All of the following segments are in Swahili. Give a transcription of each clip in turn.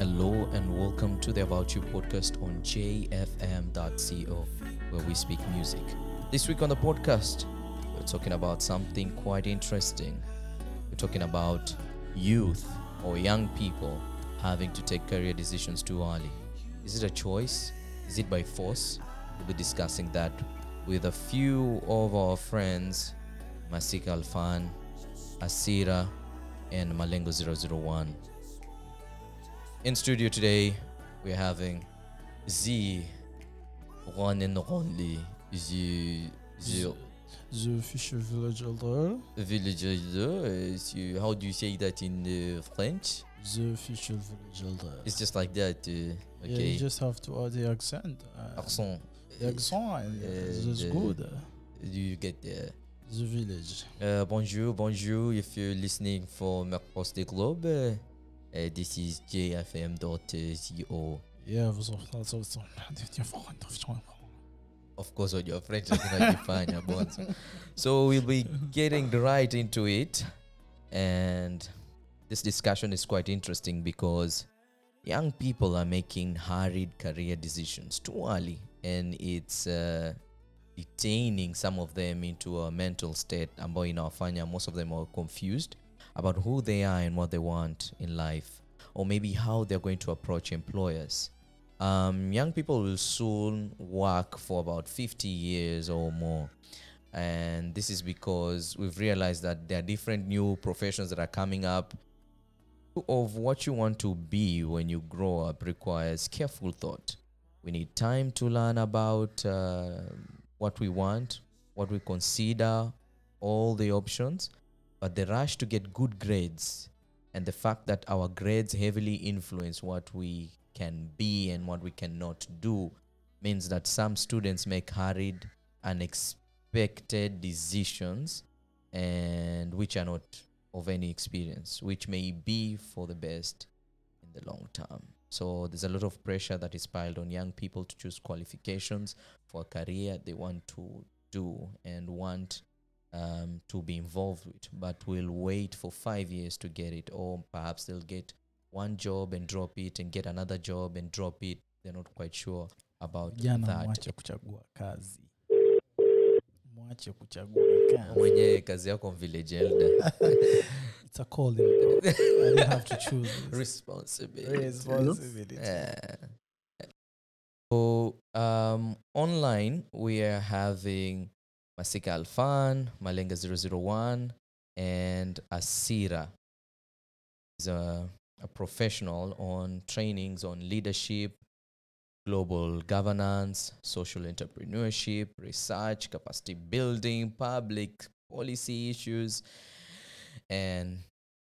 Hello and welcome to the About You podcast on jfm.co, where we speak music. This week on the podcast, we're talking about something quite interesting. We're talking about youth or young people having to take career decisions too early. Is it a choice? Is it by force? We'll be discussing that with a few of our friends, Masika Alfan, Asira, and Malengo 001. In studio today, we're having the one and only the, the The Fisher Village Elder, village elder. Is you- How do you say that in uh, French? the Fisher Village Elder. It's just like that. Uh, Yeah, okay. you just have to add the accent. Uh, Accent. the accent Uh, is just good. You get there? The village. Uh, bonjour, bonjour. If you're listening from across the globe, uh, this is jfm.co. Yeah, vous en so so. Of course, on your French bonzo. So we'll be getting right into it, and this discussion is quite interesting because young people are making hurried career decisions too early, and it's uh, detaining some of them into a mental state ambayo inawafanya most of them are confused about who they are and what they want in life or maybe how they're going to approach employers. Um, young people will soon work for about 50 years or more. And this is because we've realized that there are different new professions that are coming up. Of what you want to be when you grow up requires careful thought. We need time to learn about uh, what we want, what we consider, all the options. But the rush to get good grades and the fact that our grades heavily influence what we can be and what we cannot do means that some students make hurried, unexpected decisions and which are not of any experience, which may be for the best in the long term. So there's a lot of pressure that is piled on young people to choose qualifications for a career they want to do and want um, to be involved with, but will wait for five years to get it, or perhaps they'll get one job and drop it and get another job and drop it. They're not quite sure about Jana that. mwache kuchagua kazi. Mwache kuchagua kazi. Mwenye kazi yako village elder It's a calling. I didn't have to choose this. responsibility. Responsibility. Yeah. So um, online we are having Masika Alfan, Malenga 001, and Asira. Is a, a professional on trainings on leadership, global governance, social entrepreneurship, research, capacity building, public policy issues, and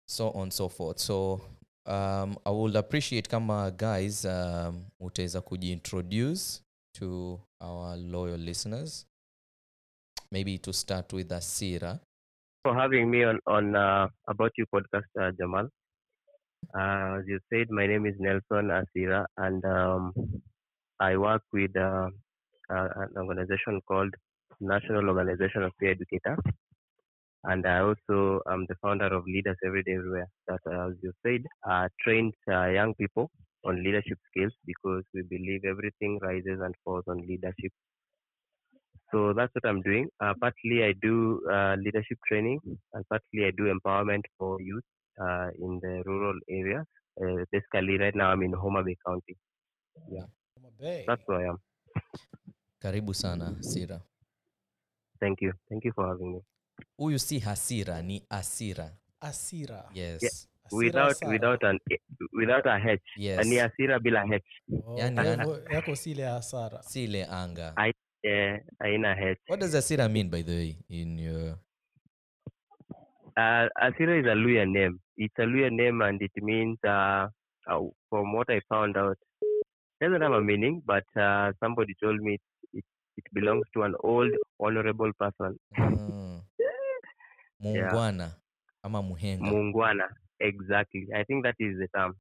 so on and so forth. So um, I would appreciate kama guys um, kujiintroduce to our loyal listeners. Maybe to start with Asira. for having me on on uh, about you podcast, uh, Jamal. Uh, as you said, my name is Nelson Asira, and um, I work with uh, uh, an organization called National Organization of Peer Educators, and I also am the founder of Leaders Everyday Everywhere. That, uh, as you said, uh, trains young people on leadership skills because we believe everything rises and falls on leadership. So that's what I'm doing. Uh, partly I do uh, leadership training, and partly I do empowerment for youth uh, in the rural areas. Uh, basically, right now I'm in Homa Bay County. Yeah. That's where I am. Karibu sana Asira. Thank you. Thank you for having me. Huyu si Hasira ni Asira. Asira. Yes. Asira Without Sara. without an without a H. Yes. Ni Asira bila H. Oh, Yani kwa ana- hivyo yako si ile hasara. Si ile anga. I- Eh, haina H. What does Asira mean by the way in your Uh, Asira is a Luya name. It's a Luya name, and it means, uh, uh, from what I found out, doesn't have a meaning, but uh, somebody told me it, it belongs to an old honorable person, mm, muungwana ama muhenga? Mungwana. Exactly. I think that is the term.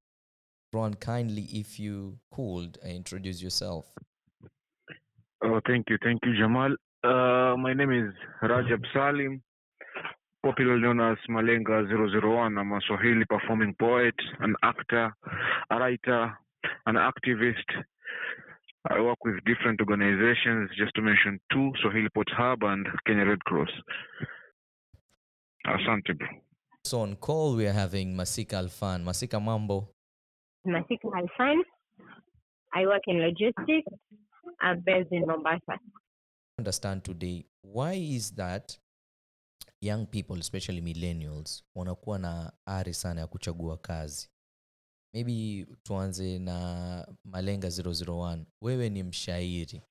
Ron, kindly if you could uh, introduce yourself. Oh, thank you, thank you, Jamal. Uh, my name is Rajab Salim. popularly known as Malenga 001. I'm a Swahili performing poet, an actor, a writer, an activist. I work with different organizations, just to mention two, Swahili Pot Hub and Kenya Red Cross. Asante bro. So on call we are having Masika Alfan. Masika Mambo. Masika Alfan. I work in logistics. I'm based in Mombasa. Understand today why is that young people especially millennials wanakuwa na ari sana ya kuchagua kazi maybe tuanze na malenga 001 wewe ni mshairi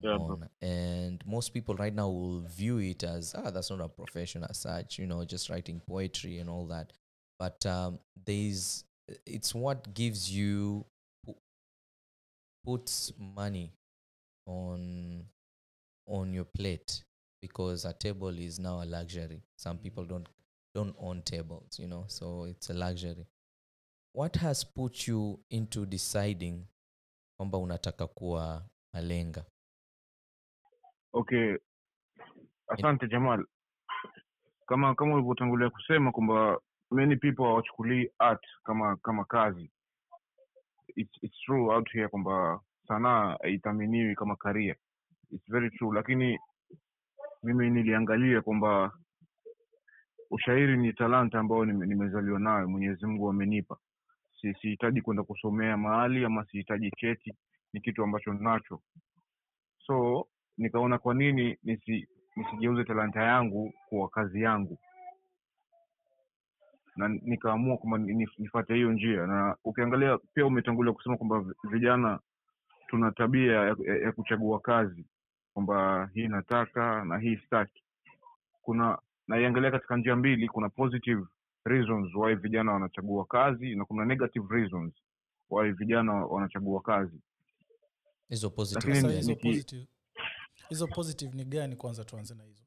Yeah, bro. unaona? and most people right now will view it as ah that's not a profession as such you know just writing poetry and all that but um, there's it's what gives you pu- puts money on on your plate because a table is now a luxury. Some people don't don't own tables you know so it's a luxury. What has put you into deciding kwamba unataka kuwa malenga? Okay, asante Jamal. Kama kama ulivyotangulia kusema kwamba many people hawachukulii art kama kama kazi. It's, it's true out here kwamba sanaa haithaminiwi kama career. It's very true, lakini mimi niliangalia kwamba ushairi ni talanta ambayo nimezaliwa nayo, Mwenyezi Mungu amenipa. Si sihitaji kwenda kusomea mahali ama sihitaji cheti, ni kitu ambacho nacho. So nikaona kwa nini nisi nisigeuze talanta yangu kuwa kazi yangu na nikaamua kwamba ni- ni- nifuate hiyo njia. Na ukiangalia pia umetangulia kusema kwamba vijana tuna tabia ya, ya, ya kuchagua kazi kwamba hii nataka na hii sitaki. Kuna naiangalia katika njia mbili kuna positive reasons why vijana wanachagua kazi na kuna negative reasons why vijana wanachagua kazi. Hizo positive hizo positive ni gani kwanza tuanze na hizo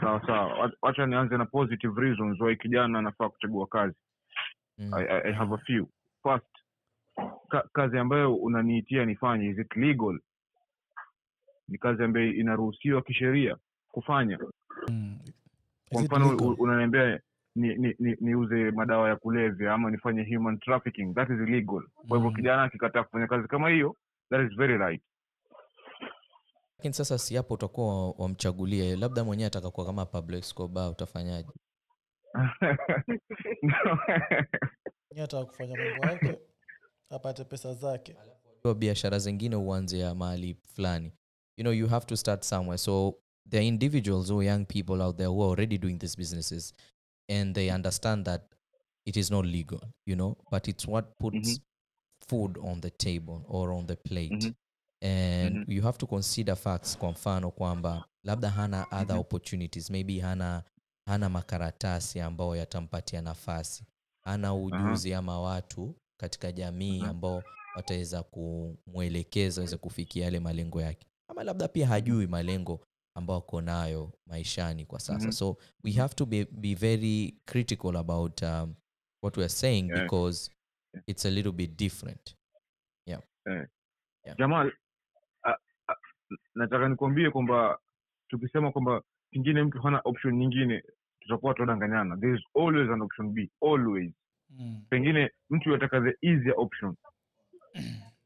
sawa sawa wacha nianze na positive reasons why kijana anafaa kuchagua kazi Mm. I, I, I have a few. First, ka, kazi ambayo unaniitia nifanye, is it legal? Ni kazi ambayo inaruhusiwa kisheria kufanya. mm. Kwa mfano unaniambia niuze ni, ni, ni, niuze madawa ya kulevya ama nifanye human trafficking, that is illegal. Kwa hivyo Mm. kijana akikataa kufanya kazi kama hiyo, that is very right. Lakini sasa si hapo utakuwa wamchagulie labda mwenyewe atakakuwa kama Pablo Escobar utafanyaje? Ataka kufanya mambo yake apate pesa zake. Biashara zingine uanzia mahali fulani. You know you have to start somewhere. So there are individuals or young people out there who are already doing these businesses and they understand that it is not legal you know? But it's what puts food on the table or on the plate. Mhm. And Mhm. you have to consider facts kwa mfano kwamba labda hana other Mhm. opportunities maybe hana hana makaratasi ambayo yatampatia nafasi hana ujuzi ama watu katika jamii Aha. ambao wataweza kumwelekeza aweze kufikia yale malengo yake ama labda pia hajui malengo ambayo ako nayo maishani kwa sasa Mhm. so we have to be, be very critical about um, what we are saying Yeah. because Yeah. it's a little bit different yeah. Yeah. yeah. a, nataka nikuambie kwamba tukisema kwamba pengine mtu hana option nyingine, tutakuwa tunadanganyana. There is always an option B, always. mm. Pengine mtu ataka the easier option.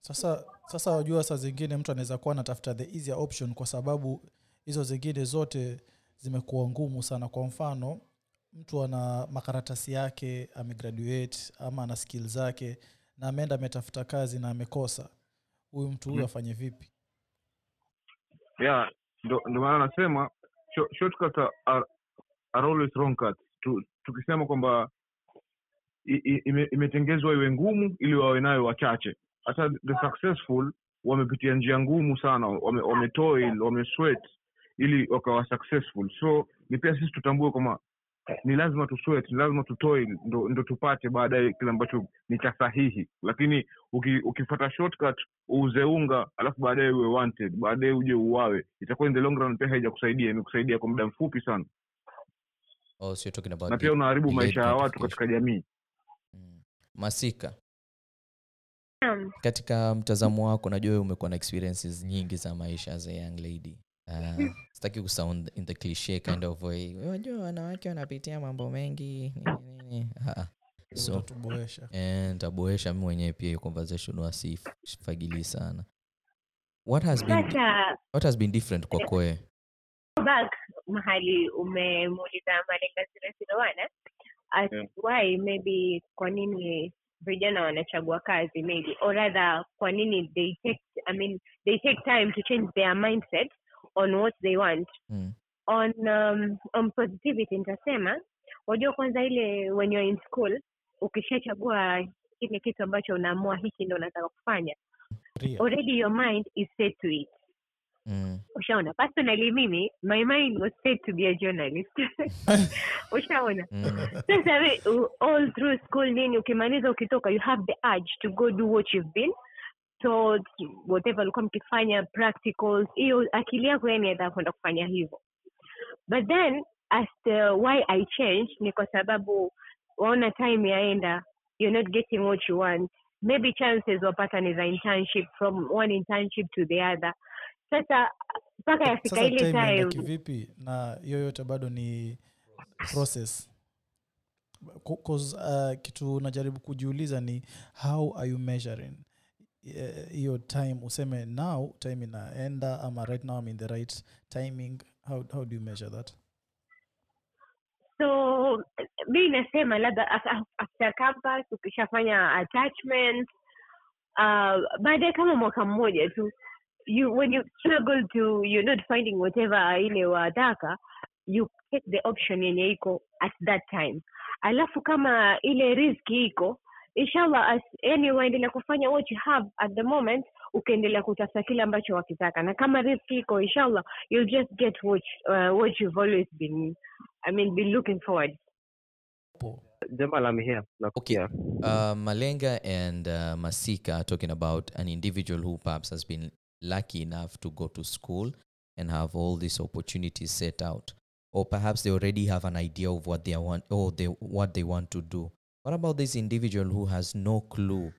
sasa sasa wajua saa zingine mtu anaweza kuwa anatafuta the easier option kwa sababu hizo zingine zote zimekuwa ngumu sana kwa mfano mtu ana makaratasi yake amegraduate ama ana skill zake na ameenda ametafuta kazi na amekosa huyu mtu huyu Mhm. afanye vipi? Yeah ndo ndo maana anasema sho- shortcuts are, are, always wrong cuts tukisema kwamba imetengezwa iwe ngumu ili wawe nayo wachache. Hata the successful wamepitia njia ngumu sana wametoil wame wamesweat ili wakawa successful. So ni pia sisi tutambue kwamba ni lazima tu sweat ni lazima tu ndo, ndo tupate baadaye kile ambacho ni cha sahihi. Lakini uki, ukifata shortcut uuze unga alafu baadaye uwe wanted baadaye uje uwawe itakuwa in the long run pia haijakusaidia imekusaidia kwa muda mfupi sana. Oh, so talking about na pia unaharibu maisha ya watu katika jamii. Mm. masika. Katika mtazamo wako najua wewe umekuwa na experiences nyingi za maisha as a young lady uh, sitaki kusound in the cliche kind of way unajua wanawake wanapitia mambo mengi nini, nini. Ah, ah. so utatuboesha taboesha mi mwenyewe pia hiyo conversation wasifagilii sana what has been, sasa what has been different kwa koe back mahali umemuuliza malenga Yeah. why maybe kwa nini vijana wanachagua kazi maybe or rather kwa nini they take i mean they take time to change their mindset on what they want mm. on um, on positivity nitasema wajua kwanza ile when you're in school ukishachagua kile kitu ambacho unaamua hiki ndo unataka kufanya Ria. already your mind is set to it Mm. ushaona personally mimi my mind was set to be a journalist ushaona Mm. sasa mm. all through school nini ukimaliza ukitoka you have the urge to go do what you've been taught whatever ulikuwa mkifanya practicals hiyo akili yako yani yataka kwenda kufanya hivyo. But then as the why i changed ni kwa sababu waona time yaenda you're not getting what you want. Maybe chances wapata ni za internship from one internship to the other. Sasa mpaka yafika ile time kivipi? Na hiyo yote bado ni process. 'cause, uh, kitu najaribu kujiuliza ni how are you measuring Eh, hiyo time useme now time inaenda ama right now I'm in the right timing how, how do you measure that? So mi inasema labda af- after campus ukishafanya attachment uh, baadaye kama mwaka mmoja tu you when you struggle to you're not finding whatever ile wataka you take the option yenye iko at that time. Alafu kama ile riski iko inshallah as, yani waendelea kufanya what you have at the moment ukiendelea kutafuta kile ambacho wakitaka na kama riski iko inshallah you'll just get what, uh, what you've always been i mean been looking forward Jamal, I'm here. Okay. Uh, Malenga and uh, Masika are talking about an individual who perhaps has been lucky enough to go to school and have all these opportunities set out, or perhaps they already have an idea of what they want or they what they want to do. What about this individual who has no clue?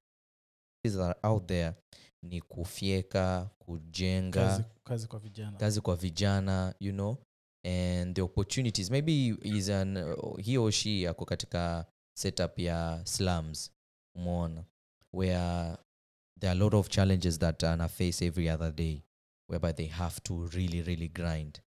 that are out there. Ni kufyeka, kujenga, kazi, kazi kwa vijana. Kazi kwa vijana you know? And the opportunities. Maybe is an he or she ako katika setup ya slums. Umeona? Where there are a lot of challenges that ana face every other day. Whereby they have to really really grind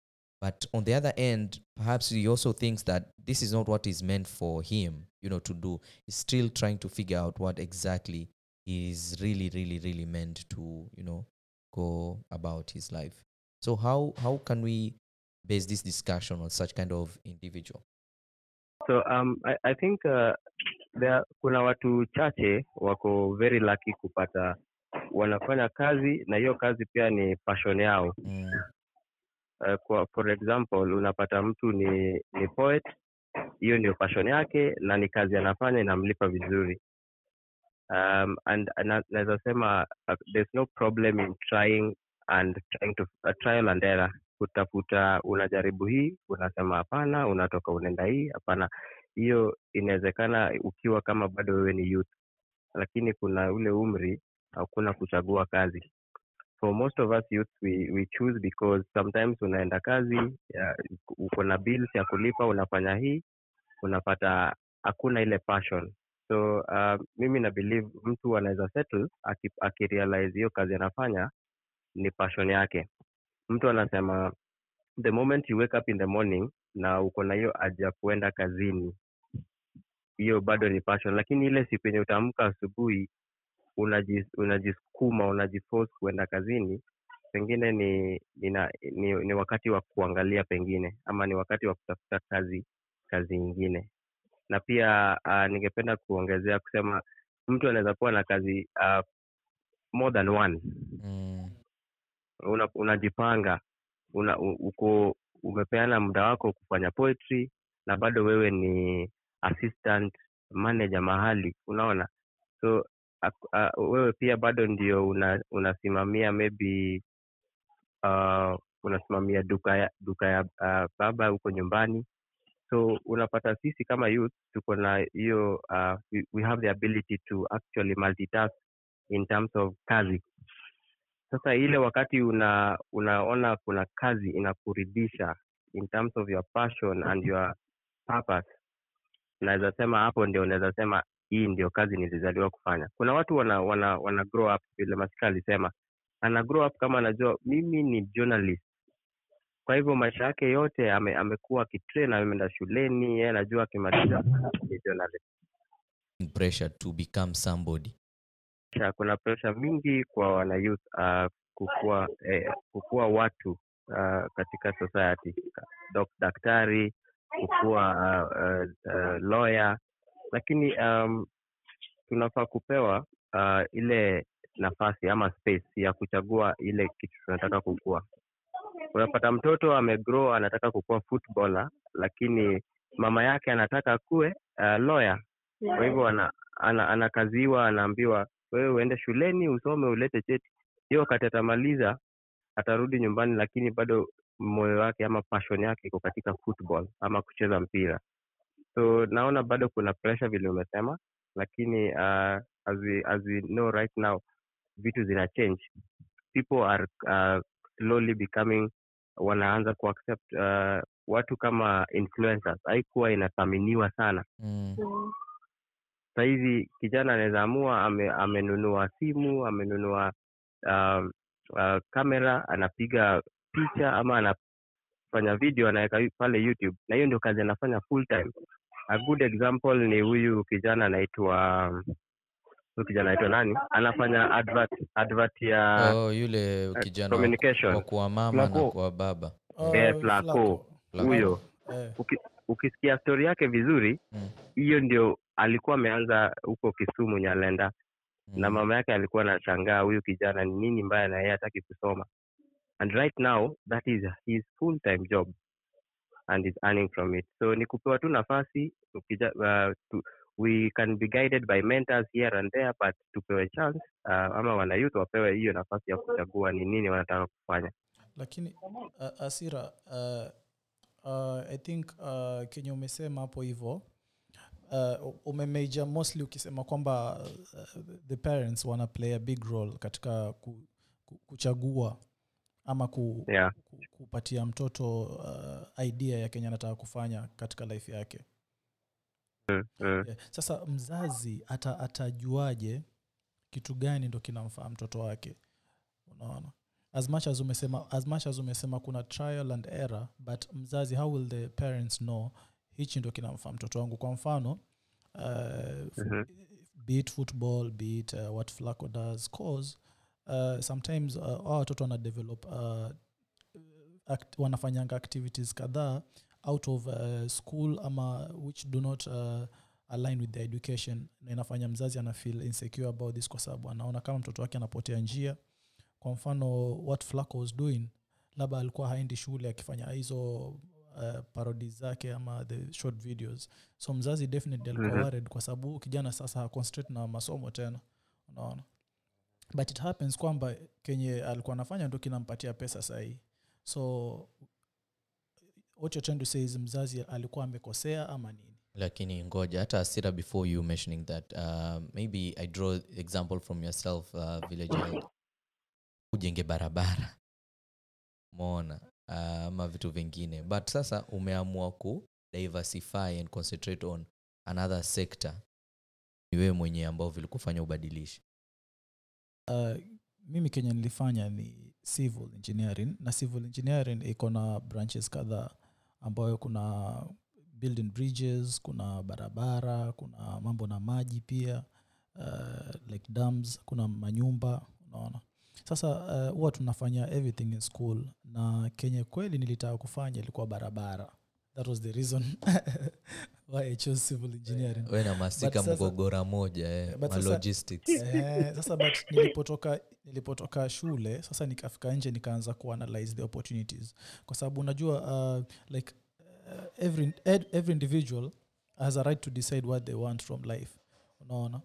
but on the other end perhaps he also thinks that this is not what is meant for him you know to do. He's still trying to figure out what exactly he is really really really meant to you know go about his life. So how how can we base this discussion on such kind of individual? So um, I, I think uh, there kuna watu chache wako very lucky kupata wanafanya kazi na hiyo kazi pia ni passion yao. mm, Uh, kwa, for example unapata mtu ni ni poet, hiyo ndio passion yake na ni kazi anafanya inamlipa vizuri. Um, and naweza sema uh, no problem in trying and trying to uh, trial and error. Kutafuta unajaribu hii? Unasema hapana. Unatoka unaenda hii? Hapana. Hiyo inawezekana ukiwa kama bado wewe ni youth. Lakini kuna ule umri hakuna kuchagua kazi for most of us youth we, we choose because sometimes unaenda kazi uko na bills ya kulipa unafanya hii unapata hakuna ile passion. So uh, mimi na believe mtu anaweza settle aki- hiyo kazi anafanya ni passion yake. Mtu anasema the moment you wake up in the morning na uko na hiyo haja kuenda kazini hiyo bado ni passion. Lakini ile siku yenye utaamka asubuhi unaji- unajisukuma unajiforce kuenda kazini pengine ni, ni, ni ni wakati wa kuangalia pengine ama ni wakati wa kutafuta kazi kazi ingine na pia uh, ningependa kuongezea kusema mtu anaweza kuwa na kazi uh, more than one. Mm, una, unajipanga una, uko umepeana muda wako kufanya poetry na bado wewe ni assistant manager mahali unaona? So a- wewe pia bado ndio una, unasimamia maybe uh, unasimamia duka ya, duka ya uh, baba huko nyumbani. So unapata sisi kama youth tuko na hiyo uh, we, we have the ability to actually multitask in terms of kazi. Sasa ile wakati una unaona kuna kazi inakuridhisha in terms of your passion and your purpose naweza sema hapo ndio unaweza sema hii ndio kazi nilizaliwa kufanya. Kuna watu wana wana, wana grow up vile masika alisema. Ana grow up kama anajua mimi ni journalist. Kwa hivyo maisha yake yote ame, amekuwa akitrain ameenda shuleni yeye anajua akimaliza ni journalist. Pressure to become somebody. Kuna pressure mingi kwa wana youth uh, kukua eh, kukua watu uh, katika society. Daktari kukua uh, uh, uh, lawyer lakini um, tunafaa kupewa uh, ile nafasi ama space ya kuchagua ile kitu tunataka kukua. Unapata mtoto amegrow anataka kukuwa footballer lakini mama yake anataka akuwe uh, lawyer. Kwa hivyo ana, ana, anakaziwa anaambiwa wewe uende shuleni usome ulete cheti. Hiyo wakati atamaliza atarudi nyumbani lakini bado moyo wake ama passion yake iko katika football ama kucheza mpira so naona bado kuna pressure vile umesema lakini uh, as, we, as we know right now vitu zina change. People are uh, slowly becoming wanaanza kuaccept uh, watu kama influencers. Haikuwa inathaminiwa sana. Mm. Sahizi kijana anaweza amua ame, amenunua simu amenunua um, uh, kamera anapiga picha ama anafanya video anaweka pale youtube. Na hiyo ndio kazi anafanya full time a good example ni huyu kijana anaitwa huyu kijana anaitwa nani anafanya advert advert ya oh, yule kijana communication. wa kuwa mama na kuwa baba Eh, Flaco. Flaco. huyo Eh, Uki, ukisikia stori yake vizuri Mm. hiyo ndio alikuwa ameanza huko kisumu nyalenda na Mm. mama yake alikuwa anashangaa huyu kijana ni nini mbaya na yeye hataki kusoma and right now that is his full time job and is earning from it. So ni kupewa tu nafasi uh, to, we can be guided by mentors here and there but tupewe chance uh, ama wanayouth wapewe hiyo nafasi ya kuchagua ni nini wanataka kufanya. Lakini uh, asira uh, uh, i think uh, kenye umesema hapo hivo uh, umemeja mostly ukisema kwamba uh, the parents wana play a big role katika ku, ku, kuchagua ama ku, yeah ku, kupatia mtoto uh, idea ya kenye anataka kufanya katika life yake mm, mm. yeah. sasa mzazi ata, atajuaje kitu gani ndo kinamfaa mtoto wake unaona as much as umesema as much as umesema kuna trial and error but mzazi how will the parents know hichi ndo kinamfaa mtoto wangu kwa mfano uh, Mhm. be it football be it uh, what flaco does cause uh, sometimes uh, watoto wana develop uh, act, wanafanyanga activities kadhaa out of uh, school ama which do not uh, align with the education. Na inafanya mzazi ana feel insecure about this kwa sababu anaona kama mtoto wake anapotea njia. Kwa mfano what flaco was doing labda alikuwa haendi shule akifanya hizo uh, parodi zake ama the short videos. So mzazi definitely alikuwa Mhm. worried kwa sababu kijana sasa haconcentrate na masomo tena. Unaona but it happens kwamba kenye alikuwa anafanya ndo kinampatia pesa sahii so what mzazi alikuwa amekosea ama nini? Lakini ngoja hata asira before you mentioning that uh, maybe i draw example from yourself uh, village ujenge barabara. Mona uh, ama vitu vingine. But sasa umeamua ku diversify and concentrate on another sector. Ni wewe mwenyewe ambao vilikufanya ubadilishe uh, mimi kenya nilifanya ni civil engineering na civil engineering iko na branches kadhaa ambayo kuna building bridges kuna barabara kuna mambo na maji pia uh, like dams kuna manyumba unaona. Sasa uh, huwa tunafanya everything in school na kenye kweli nilitaka kufanya ilikuwa barabara that was the reason why i chose civil engineering. We na masika mgogora moja eh, But sasa- logistics Eh, sasa but nilipotoka nilipotoka shule sasa nikafika nje nikaanza kuanalyze the opportunities. Kwa sababu unajua uh, like uh, every, every individual has a right to decide what they want from life. Unaona?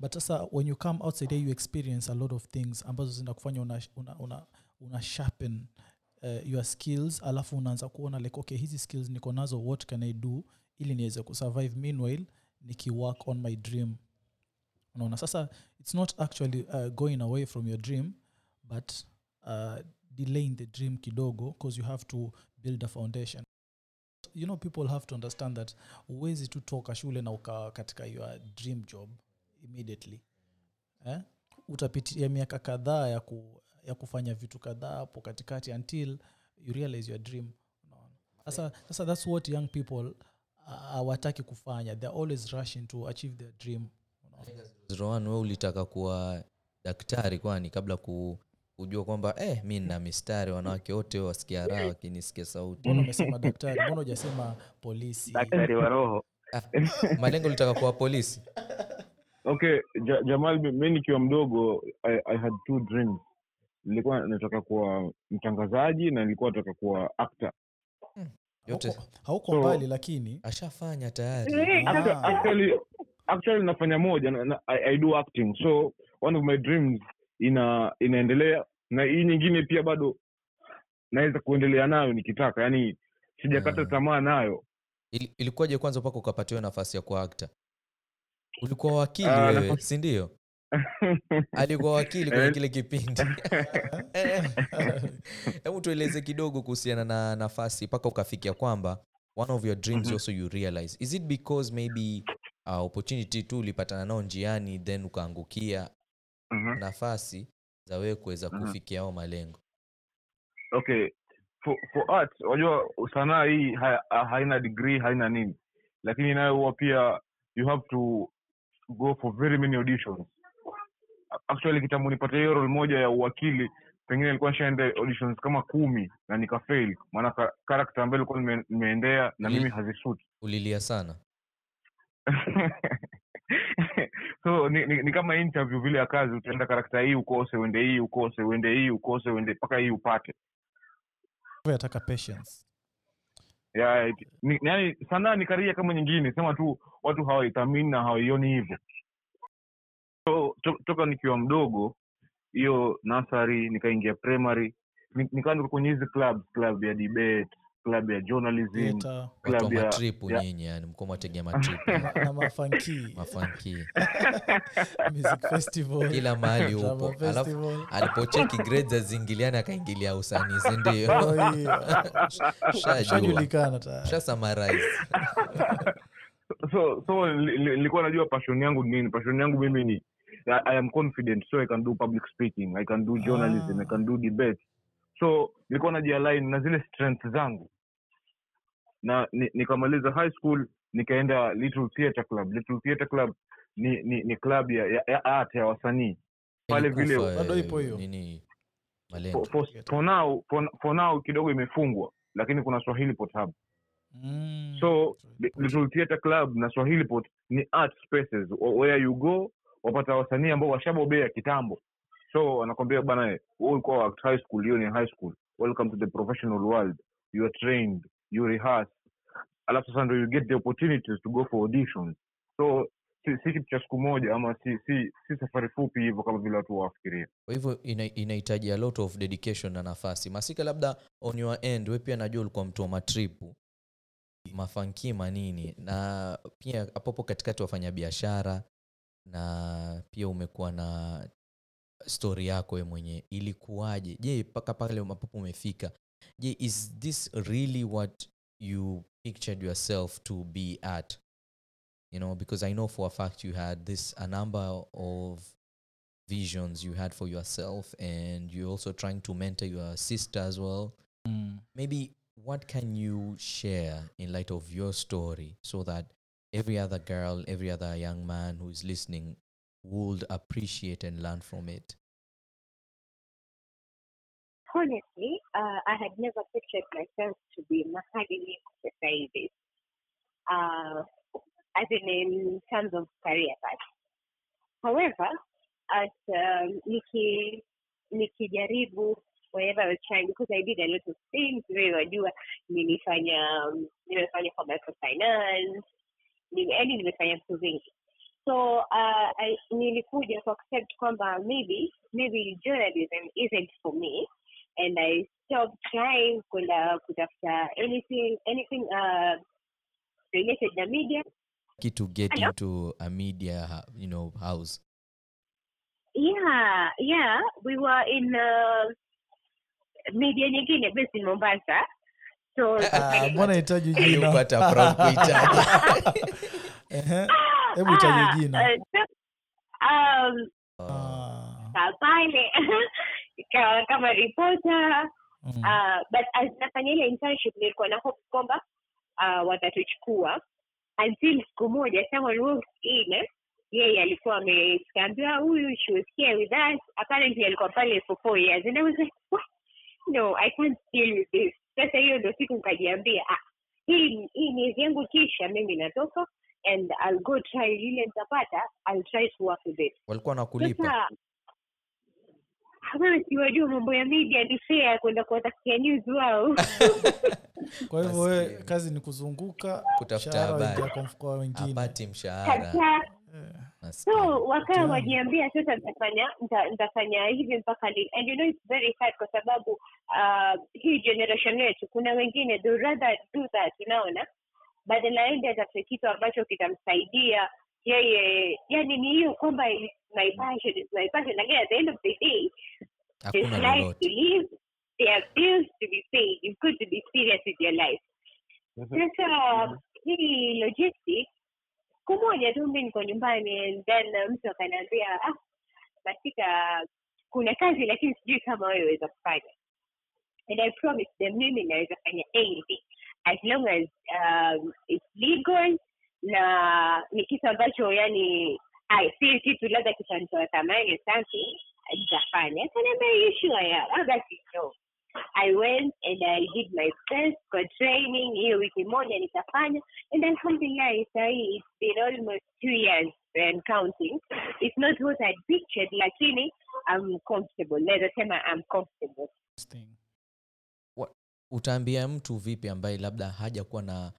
But sasa when you come outside here you experience a lot of things ambazo zinakufanya una, una, una, una sharpen uh, your skills alafu unaanza kuona like okay hizi skills niko nazo what can i do ili niweze kusurvive meanwhile nikiwork on my dream. Unaona sasa it's not actually uh, going away from your dream but uh, delaying the dream kidogo because you have to build a foundation. You know people have to understand that uwezi tu toka shule na ukawa katika your dream job immediately. Eh? utapitia miaka kadhaa ya, ku, ya kufanya vitu kadhaa hapo katikati until you realize your dream. Unaona? sasa sasa that's what young people uh, kufanya. They're always rushing to achieve their dream. Unaona? We ulitaka kuwa daktari kwani? Kabla ku, kujua kwamba eh, mi nina mistari wanawake wote wasikia raha wakinisikia sauti. Mbona umesema daktari? Mbona ujasema polisi? Daktari wa roho. Malengo litaka kuwa polisi? Okay ja, jamal mi nikiwa mdogo I, i had two dreams nilikuwa nataka kuwa mtangazaji na nilikuwa nataka kuwa actor. Yote. hauko, So- mbali lakini. Ashafanya tayari. Ah. actually actually nafanya moja na, na, I, i do acting. So one of my dreams ina inaendelea na hii nyingine pia bado naweza kuendelea nayo nikitaka. Yani sijakata hmm. tamaa nayo. Il, ilikuwaje kwanza mpaka ukapatiwa nafasi ya kuwa akta ulikuwa wakili uh, wewe nafasi- si ndio alikuwa wakili kwenye Eh. kile kipindi hebu tueleze kidogo kuhusiana na nafasi mpaka ukafikia kwamba one of your dreams Mhm. also you realize is it because maybe uh, opportunity tu ulipatana nao njiani then ukaangukia Mhm. nafasi za wewe kuweza Mhm. kufikia ao malengo okay for, for art unajua sanaa hii ha- haina degree haina nini lakini nayo huwa pia you have to go for very many auditions actually kitambo nipate hiyo role moja ya uwakili pengine nilikuwa nishaenda auditions kama kumi na nikafail. Maana karakta character ambayo ilikuwa nimeendea na Uli- mimi hazisuti. ulilia sana. So ni, ni, ni kama interview vile ya kazi utaenda karakta hii ukose uende hii ukose uende hii ukose uende mpaka hii upate. Yataka patience. Yeah, it- ni, yani sanaa ni karia kama nyingine. Sema tu watu hawaithamini na hawaioni hivyo to, toka nikiwa mdogo hiyo nasari nikaingia primary ni- nikawa niko kwenye hizi club club ya debate club ya journalism club ya, matripu ya nyinyi yani mko mwategea matripu. Na, mafanki mafanki music festival. Kila mahali upo. Alafu alipocheki grades hazingiliani akaingilia usanii si ndio? Shajua shajulikana shasamarize so so li- li- nilikuwa najua passion yangu nini. Passion yangu mimi ni I, i am confident so i can do public speaking i can do journalism i can do debate so nilikuwa najialign na zile strength zangu. Na ni- nikamaliza high school nikaenda little theatre club. Little theatre club ni ni, ni club ya, ya, ya art ya wasanii. Pale vile Bado ipo hiyo? nini for, for, for now for, for now kidogo imefungwa lakini kuna swahili pot hub. Mm. so little theatre club na swahili pot ni art spaces. Where you go wapata wasanii ambao washabobea kitambo. So wanakwambia bana wewe ulikuwa wa high school hiyo ni high school. Welcome to the professional world. You are trained. You rehearse. Alafu sasa ndo you get the opportunities to go for auditions. So si, kitu cha siku moja ama si si si safari fupi hivyo kama vile watu wafikiria. Kwa hivyo ina- inahitaji a lot of dedication na nafasi. Masika labda on your end we pia najua ulikuwa mtu wa matripu. Mafanki manini. Na pia hapopo katikati wafanya biashara na pia umekuwa na stori yako we mwenyewe ilikuwaje? Je mpaka pale ambapo umefika je is this really what you pictured yourself to be at? You know because i know for a fact you had this a number of visions you had for yourself and you're also trying to mentor your sister as well. Mm. maybe what can you share in light of your story so that every other girl every other young man who is listening would appreciate and learn from it honestly, uh, I had never pictured myself to be mahali hivi. Uh, as in, in terms of career path. However, as um, niki nikijaribu wherever I was trying because I did a lot of things wewe wajua nilifanya um, nimefanya kwa microfinance yaani nimefanya vitu vingi. So uh, I, nilikuja ku accept kwamba maybe maybe journalism isn't for me. And I stopped trying kwenda kutafuta anything anything uh, related na media. To get Hello? into a media you know house. Yeah yeah. We were in uh, media nyingine based in mombasa so Ah, mbona hitaji jina? Ah, pale ikawa kama ripota mm. uh, but nafanya ile internship nilikuwa na hope kwamba uh, watatuchukua. Until siku moja someone walked in yeye alikuwa amekaambiwa huyu she was here with us. Apparently alikuwa pale for four years. And I was like what? No I can't deal with this sasa hiyo ndo siku nikajiambia ah, hii hii miezi yangu kisha mimi natoka and I'll go try ile nitapata I'll try to work with it walikuwa nakulipa wewe siwajua mambo ya media ni fair kwenda kuwatafutia news wao kwa hivyo wewe kazi ni kuzunguka Kutafuta mshahara habari. kwa wengine apati mshahara. So wakawa wajiambia sasa nitafanya nitafanya hivi mpaka lini and you know it's very hard kwa sababu uh, hii generation yetu kuna wengine they rather do that unaona? Badala ende atafute kitu ambacho kitamsaidia yeye yani ni hiyo kwamba my passion it's my passion lakini at the end of the day there's life to live there are bills to be paid you've got to be serious with your life. Sasa hii logistic siku moja tu mi niko nyumbani uh, mtu akaniambia ah katika kuna kazi lakini sijui kama wewe weza kufanya. And i promise them mimi naweza fanya anything. As long as um, it's legal na ni kitu ambacho yani si kitu labda kitanitoa thamani something nitafanya. Akaniambia you sure? Ah no I went and I did my best for training. Hiyo wiki moja nikafanya and alhamdulillah sahii it's been almost two years and counting. It's not what I pictured lakini I'm comfortable. Naweza sema I'm comfortable. utaambia mtu vipi ambaye labda hajakuwa na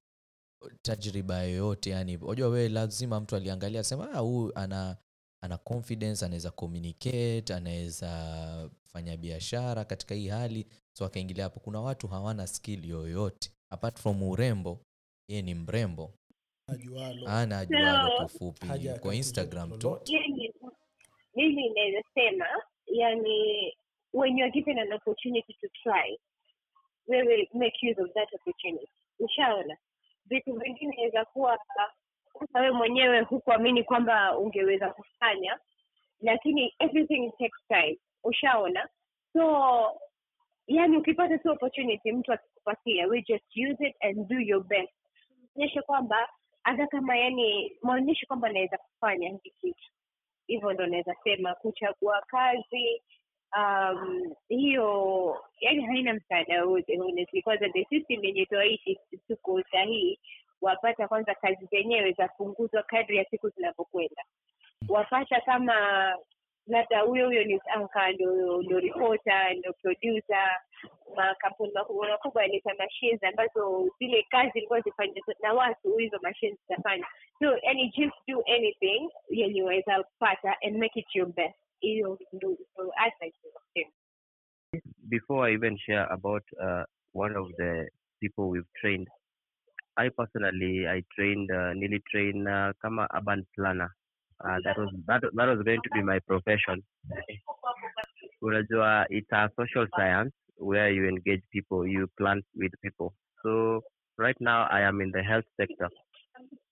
tajriba yoyote yani unajua wewe lazima mtu aliangalia sema "Ah, huyu ana ana confidence anaweza communicate anaweza fanya biashara katika hii hali so akaingilia hapo. Kuna watu hawana skill yoyote. Apart from urembo yeye ni mrembo. Ana ajualo kiufupi kwa instagram tu. mimi naweza sema yani when you're given an opportunity to try wewe make use of that opportunity. Ushaona? Vitu vingine inaweza kuwa sasa wewe mwenyewe hukuamini kwamba ungeweza kufanya lakini everything takes time. Ushaona? So yani ukipata tu opportunity mtu akikupatia we just use it and do your best. Onyeshe kwamba hata kama yani maonyeshe kwamba naweza kufanya hiki kitu. Hivyo ndo naweza sema kuchagua kazi um, hiyo yani haina msaada wote honestly. Kwanza the system yenye tuaishi tuko sahii wapata kwanza kazi zenyewe zapunguzwa kadri ya siku zinavyokwenda. Wapata kama labda huyo huyo ni anka ndo ripota ndo produsa. makampuni makubwa makubwa yaleta machines ambazo zile kazi ilikuwa zifanya na watu hizo machines zitafanya so yani just do anything yenye waweza kupata and make it your best. Hiyo ndo ndo advice before I even share about uh, one of the people we've trained, I personally I trained uh, nearly trained uh, kama urban planner. Uh, that was that, that was going to be my profession. Unajua, it's a social science where you engage people, you plant with people. So right now I am in the health sector.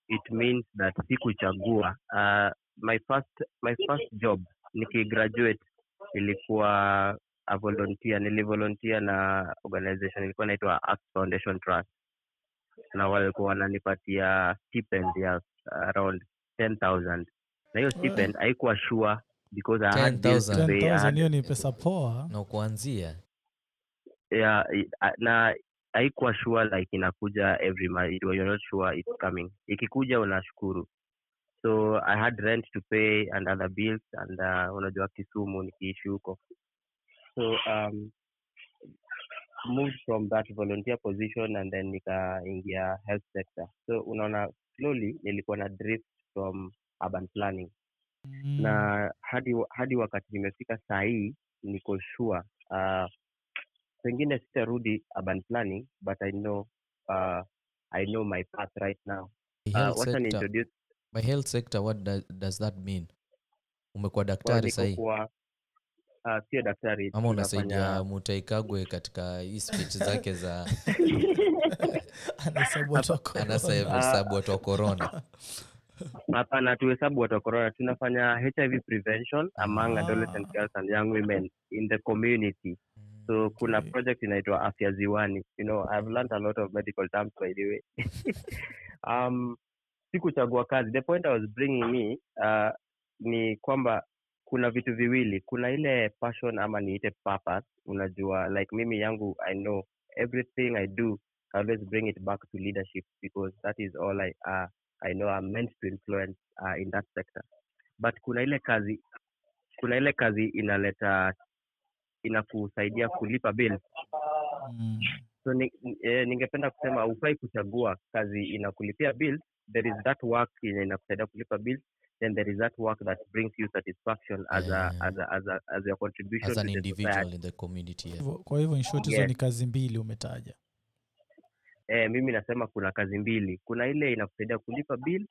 It means that sikuchagua. Uh, my first my first job nikigraduate ilikuwa a volunteer nilivolunteer na organization ilikuwa inaitwa Act Foundation Trust na walikuwa wananipatia stipend ya around 10000 na hiyo stipend haikuwa sure because I had bills to pay, I had- hiyo ni pesa poa. Na kuanzia. Yeah, i- a- na haikuwa sure like inakuja every month. You- you're not sure it's coming. Ikikuja unashukuru. So i had rent to pay and other bills and uh, unajua kisumu nikiishi huko. So um, moved from that volunteer position and then nikaingia health sector. So unaona slowly nilikuwa na drift from urban planning. Mm. na hadi hadi wakati nimefika saa hii niko sure uh, pengine sitarudi urban planning but i know uh, i know my path right now. Uh, wacha niintroduce by health sector what does, does that mean? Umekuwa daktari sahii uh, sio daktari ama unasaidia Mutaikagwe katika hii speech zake za anahesabu watu wa wa corona. Hapana tuhesabu watu wa korona, tunafanya hiv prevention among Ah. adolescent girls and young women in the community. So kuna Okay. project inaitwa afya ziwani. You know i've learned a lot of medical terms by the way. Um sikuchagua kazi. The point i was bringing me uh, ni kwamba kuna vitu viwili. Kuna ile passion ama niite purpose. Unajua like mimi yangu i know everything i do I always bring it back to leadership because that is all i uh, i know i'm meant to influence uh, in that sector. But kuna ile kazi kuna ile kazi inaleta inakusaidia kulipa bill Mm. so ni, eh, ningependa kusema hufai kuchagua kazi inakulipia bill there is that work yenye inakusaidia kulipa bills then there is that work that brings you satisfaction as Yeah. a, as a, as a, as your contribution as an to the individual society. in the community yeah. Kwa hivyo in short hizo Yes. ni kazi mbili umetaja eh, mimi nasema kuna kazi mbili kuna ile inakusaidia kulipa bill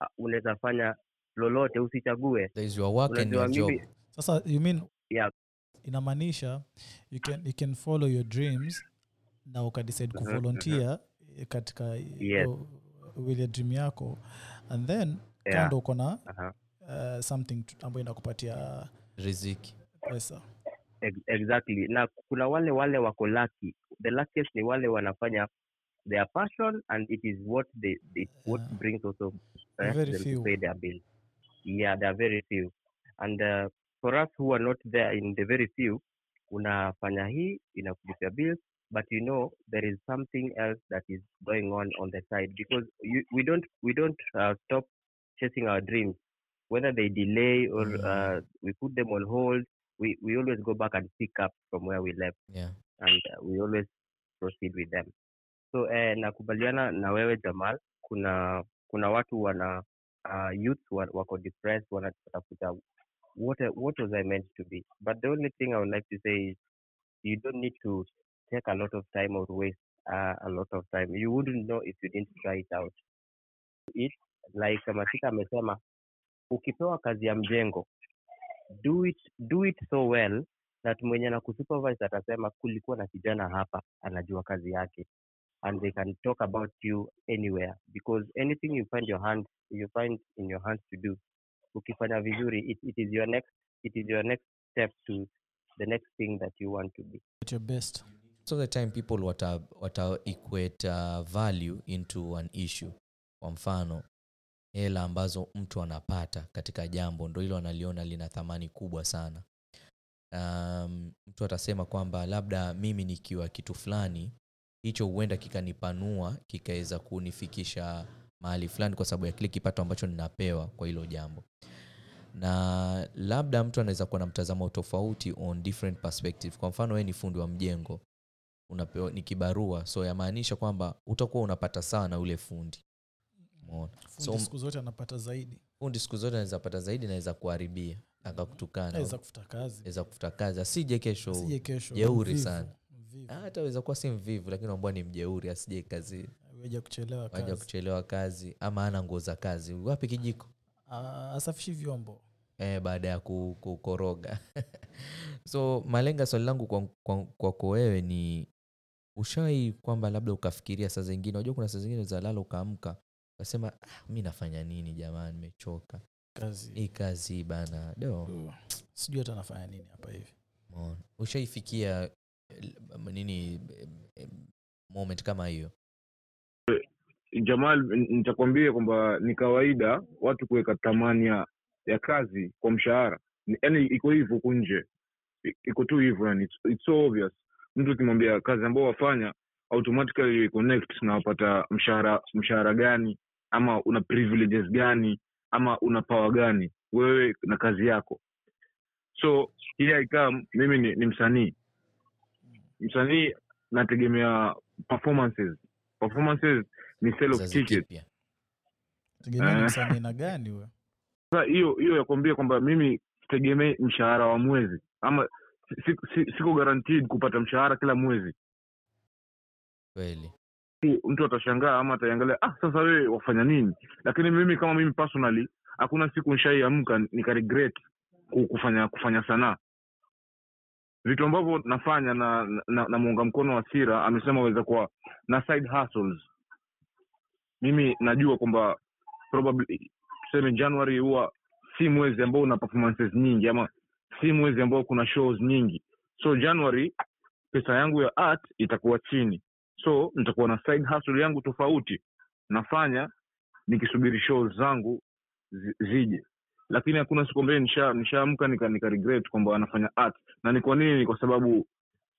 uh, unaweza fanya lolote usichague there is your work and your job mimi sasa you mean Yeah. inamaanisha you can, you can follow your dreams na ukadecide Mhm, kuvolunteer eh, katika Yes. wile dream yako and then Yeah. kando uko na Aha. uh, something ambayo inakupatia riziki. pesa. Exactly. Na kuna wale wale wako lucky. The luckiest ni wale wanafanya their passion and it is what they, they what brings also Very uh, them few. to pay their bill yeah there are very few. And uh, for us who are not there in the very few unafanya hii inakulipia bills but you know there is something else that is going on on the side because you, we don't we don't uh, stop chasing our dreams whether they delay or Mm. uh, we put them on hold we, we always go back and pick up from where we left yeah. and uh, we always proceed with them. So eh, nakubaliana na wewe jamal kuna kuna watu wana uh, youth wa- wako depressed wanatafuta what, what was i meant to be? But the only thing i would like to say is you don't need to take a lot of time or waste uh, a lot of time. You wouldn't know if you didn't try it out. It like masika amesema ukipewa kazi ya mjengo do it do it so well that mwenye na kusupervise atasema kulikuwa na kijana hapa anajua kazi yake and they can talk about you anywhere because anything you find your hand you find in your hands to do. Ukifanya vizuri it, it is your next it is your next step to the next thing that you want to be at your best. So the time people wata, wata equate uh, value into an issue. Kwa mfano hela ambazo mtu anapata katika jambo ndo hilo analiona lina thamani kubwa sana. Um, mtu atasema kwamba labda mimi nikiwa kitu fulani hicho huenda kikanipanua kikaweza kunifikisha mahali fulani kwa sababu ya kile kipato ambacho ninapewa kwa hilo jambo. Na labda mtu anaweza kuwa na mtazamo tofauti on different perspective. Kwa mfano wewe ni fundi wa mjengo unapewa ni kibarua so yamaanisha kwamba utakuwa unapata sawa ule fundi? Fundi siku zote anapata zaidi. fundi siku zote anaweza pata zaidi naweza kuharibia akakutukana. Aweza kufuta kazi. Aweza kufuta kazi. Asije kesho jeuri sana. hata aweza kuwa si mvivu lakini ambua ni mjeuri asije kazi Waja kuchelewa kazi. kuchelewa kazi ama ana nguo za kazi. Wapi kijiko? Asafishi vyombo. E, baada ya ku- kukoroga. So malenga swali langu kwako kwa, kwa wewe ni ushawai kwamba labda ukafikiria saa zingine. Unajua kuna saa zingine zalala ukaamka ukasema ah, mi nafanya nini jamani nimechoka. Kazi. Hii kazi bana do sijui hata nafanya nini hapa hivi. Umeona? ushaifikia eh, nini eh, moment kama hiyo? Jamal, nitakwambia kwamba ni kawaida watu kuweka thamani ya, ya kazi kwa mshahara, yani yaani iko hivyo huku nje, iko tu hivyo, yani it's, it's so obvious. Mtu ukimwambia kazi ambao wafanya automatically connect na wapata mshahara mshahara gani, ama una privileges gani, ama una power gani? Wewe na kazi yako. So here I come, mimi ni, ni msanii. Msanii nategemea performances. Performances ni of tegemea Eh. msanii na gani huyo sasa hiyo hiyo yakuambia kwamba mimi sitegemei mshahara wa mwezi. Ama si- si- si guaranteed kupata mshahara kila mwezi. Kweli mtu atashangaa ama ataiangalia ah sasa wewe wafanya nini? Lakini mimi kama mimi personally hakuna siku nishaiamka nikaregret ku- kufanya kufanya sanaa. Vitu ambavyo nafanya na, na, na muunga mkono wa sira amesema weza kuwa na side hustles. Mimi najua kwamba probably tuseme january huwa si mwezi ambao una performances nyingi ama si mwezi ambao kuna shows nyingi. So january pesa yangu ya art itakuwa chini so nitakuwa na side hustle yangu tofauti. Nafanya nikisubiri shows zangu zi- zije. Lakini hakuna siku mbele nisha nishaamka nika, nika regret kwamba anafanya art. Na ni kwa nini? Ni kwa sababu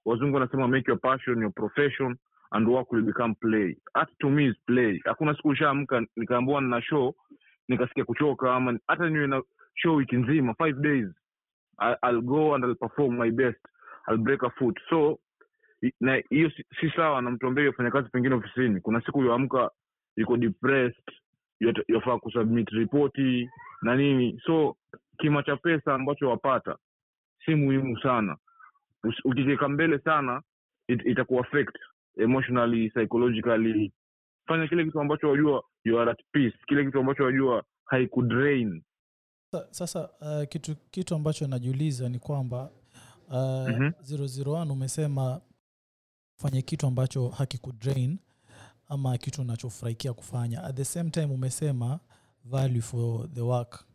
wazungu wanasema make your passion your profession and work will become play. Art to me is play. Hakuna siku nishaamka nikaambiwa nina show nikasikia kuchoka ama hata niwe na show wiki nzima five days I, I'll go and I'll perform my best. I'll break a foot. So na hiyo si, si sawa na mtu ambaye yafanya kazi pengine ofisini. Kuna siku yoamka yuko depressed yafaa kusubmit ripoti na nini. So kima cha pesa ambacho wapata si muhimu sana. Ukikeka mbele sana it, itaku affect emotionally psychologically. Fanya kile kitu ambacho wajua you are at peace. Kile kitu ambacho wajua haikudrain. Sa- sasa uh, kitu, kitu ambacho najiuliza ni kwamba uh, Mhm. 001 umesema fanye kitu ambacho hakikudrain ama kitu unachofurahikia kufanya. At the same time umesema value for the work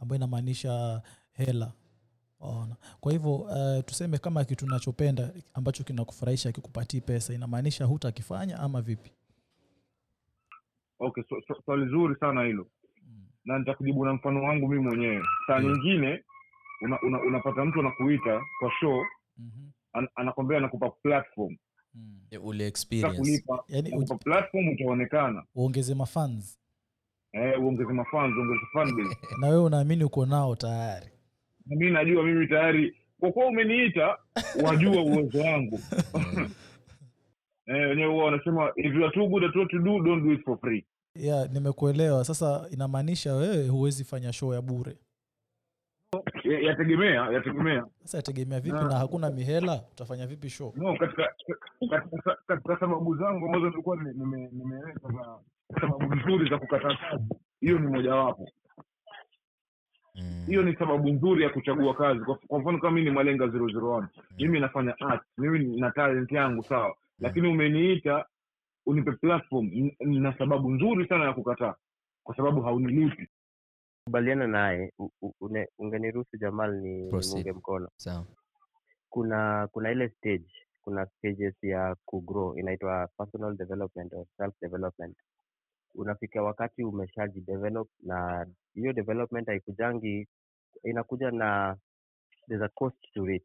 ambayo inamaanisha hela. Ona. kwa hivyo uh, tuseme kama kitu unachopenda ambacho kinakufurahisha kikupatii pesa inamaanisha hutakifanya ama vipi? Okay so, so, so, zuri sana hilo. Mm. na nitakujibu na mfano wangu mimi mwenyewe. Saa nyingine una, una, unapata mtu anakuita kwa show mm-hmm. an, anakwambia anakupa platform mm. ule experience. yani nakupa platform utaonekana. Uongeze mafans eh, uongeze mafans uongeze fan base. Na wewe unaamini uko nao tayari? Mi najua mimi tayari. Kwa kuwa umeniita wajua uwezo wangu. Eh, wenyewe huwa wanasema if you are too good at what you do don't do it for free. Yeah nimekuelewa. Sasa inamaanisha wewe huwezi fanya show ya bure. Ya- yategemea yategemea. Sasa yategemea vipi na hakuna mihela? Utafanya vipi show? No katika katika, katika sababu zangu ambazo nilikuwa ni- nime- za sababu nzuri za kukataa kazi hiyo ni mojawapo. Mm. hiyo ni sababu nzuri ya kuchagua kazi. Kwa, mfano kama mii ni malenga 001 mimi nafanya art mimi na talent yangu sawa. Lakini umeniita unipe platform na sababu nzuri sana ya kukataa kwa sababu haunilipi kubaliana naye u- u- une- ungeniruhusu jamal ni Proceed. munge mkono sawa kuna kuna ile stage kuna stages ya kugrow inaitwa personal development or self development unafika wakati umeshajidevelop na hiyo development haikujangi inakuja na there's a cost to it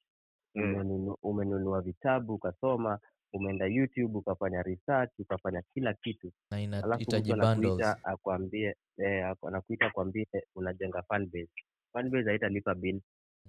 Mm. umenunua vitabu ukasoma umeenda youtube ukafanya research ukafanya kila kitu. Na alafu inahitaji bundles anakuita akwambie eh, aku- anakuita akwambie unajenga fan base. Fan base haitalipa bill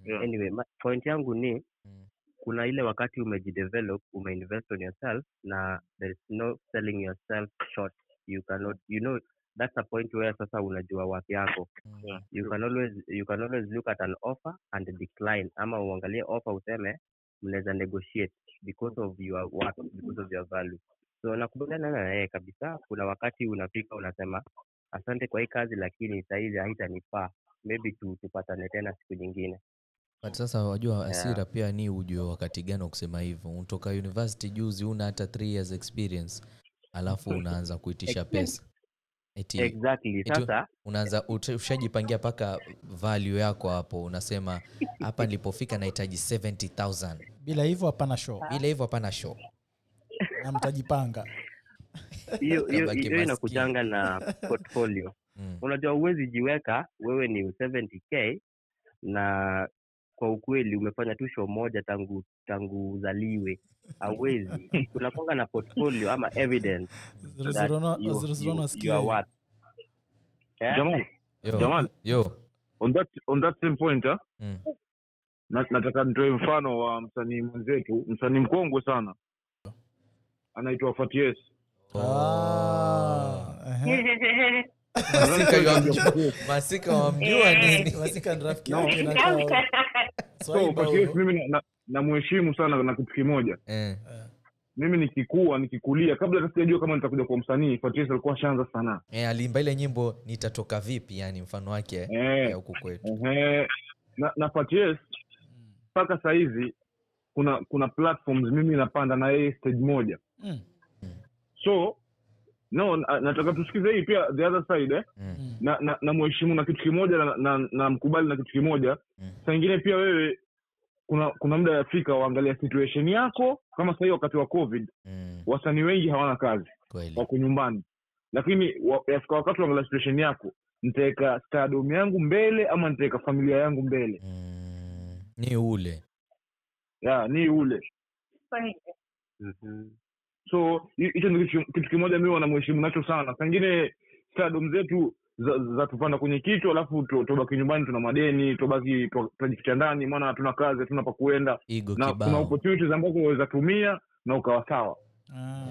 Yeah. anyway ma, point yangu ni Mm. kuna ile wakati umejidevelop umeinvest on yourself na there is no selling yourself short. You cannot you know that's a point where sasa unajua wapi yako. Mm. you can always you can always look at an offer and decline. Ama uangalie offer useme mnaweza negotiate because of your work because of your value. So nakubaliana na yeye kabisa. Kuna wakati unafika unasema asante kwa hii kazi lakini sahizi haitanifaa. Maybe tu, tupatane tena siku nyingine. But sasa wajua asira pia ni ujue wakati gani wa kusema hivyo. Unatoka university juzi una hata 3 years experience alafu unaanza kuitisha pesa. Eti exactly. eti- sasa unaanza ushajipangia mpaka value yako hapo. Unasema hapa nilipofika nahitaji 70000 bila hivyo hapana show. Bila hivyo hapana show. Na mtajipanga. Hiyo inakujanga na portfolio. Mm. unajua huwezi jiweka wewe ni 70k na kwa ukweli umefanya tu show moja tangu tangu uzaliwe. Hauwezi. Unakwanga na portfolio ama evidence that you- you- you are worth. Jamal, Jamal. on that on that same point huh? Mm. Na, nataka nitoe mfano wa msanii mwenzetu msanii mkongwe sana. Anaitwa Faties Ah. Masika wamjua nini? Masika ni rafiki yake na kao- so Swaiba Faties huyo. mimi namheshimu sana na kitu kimoja. Eh. Eh, mimi nikikua nikikulia kabla hata sijajua kama nitakuja kuwa msanii Fatih alikuwa ashaanza sanaa. Eh, aliimba ile nyimbo nitatoka vipi? Yani mfano wake Eh. huku kwetu. Eh, na, na Fatih mpaka saa hizi kuna kuna platforms mimi napanda na yeye stage moja Mm. so no na- nataka tusikize hii pia the other side eh? mm. Mm. na na, na mheshimu na kitu kimoja na, na, na mkubali na kitu kimoja Mm. saa ingine pia wewe kuna kuna muda yafika waangalia situation yako kama sahii wakati wa covid Mm. wasanii wengi hawana kazi kweli wako nyumbani lakini wa- yafika wakati waangalia situation yako nitaweka stardom yangu mbele ama nitaweka familia yangu mbele mm. Ni ule ya ni ule Mhm. so hicho ni kitu, kitu kimoja mi wanamheshimu nacho sana pengine stardom zetu zatupanda za kwenye kichwa alafu tu- tubaki nyumbani tuna madeni tubaki tu- tunajificha ndani maana hatuna kazi hatuna pa kuenda na kuna opportunities ambako unaweza tumia na ukawa sawa Ah.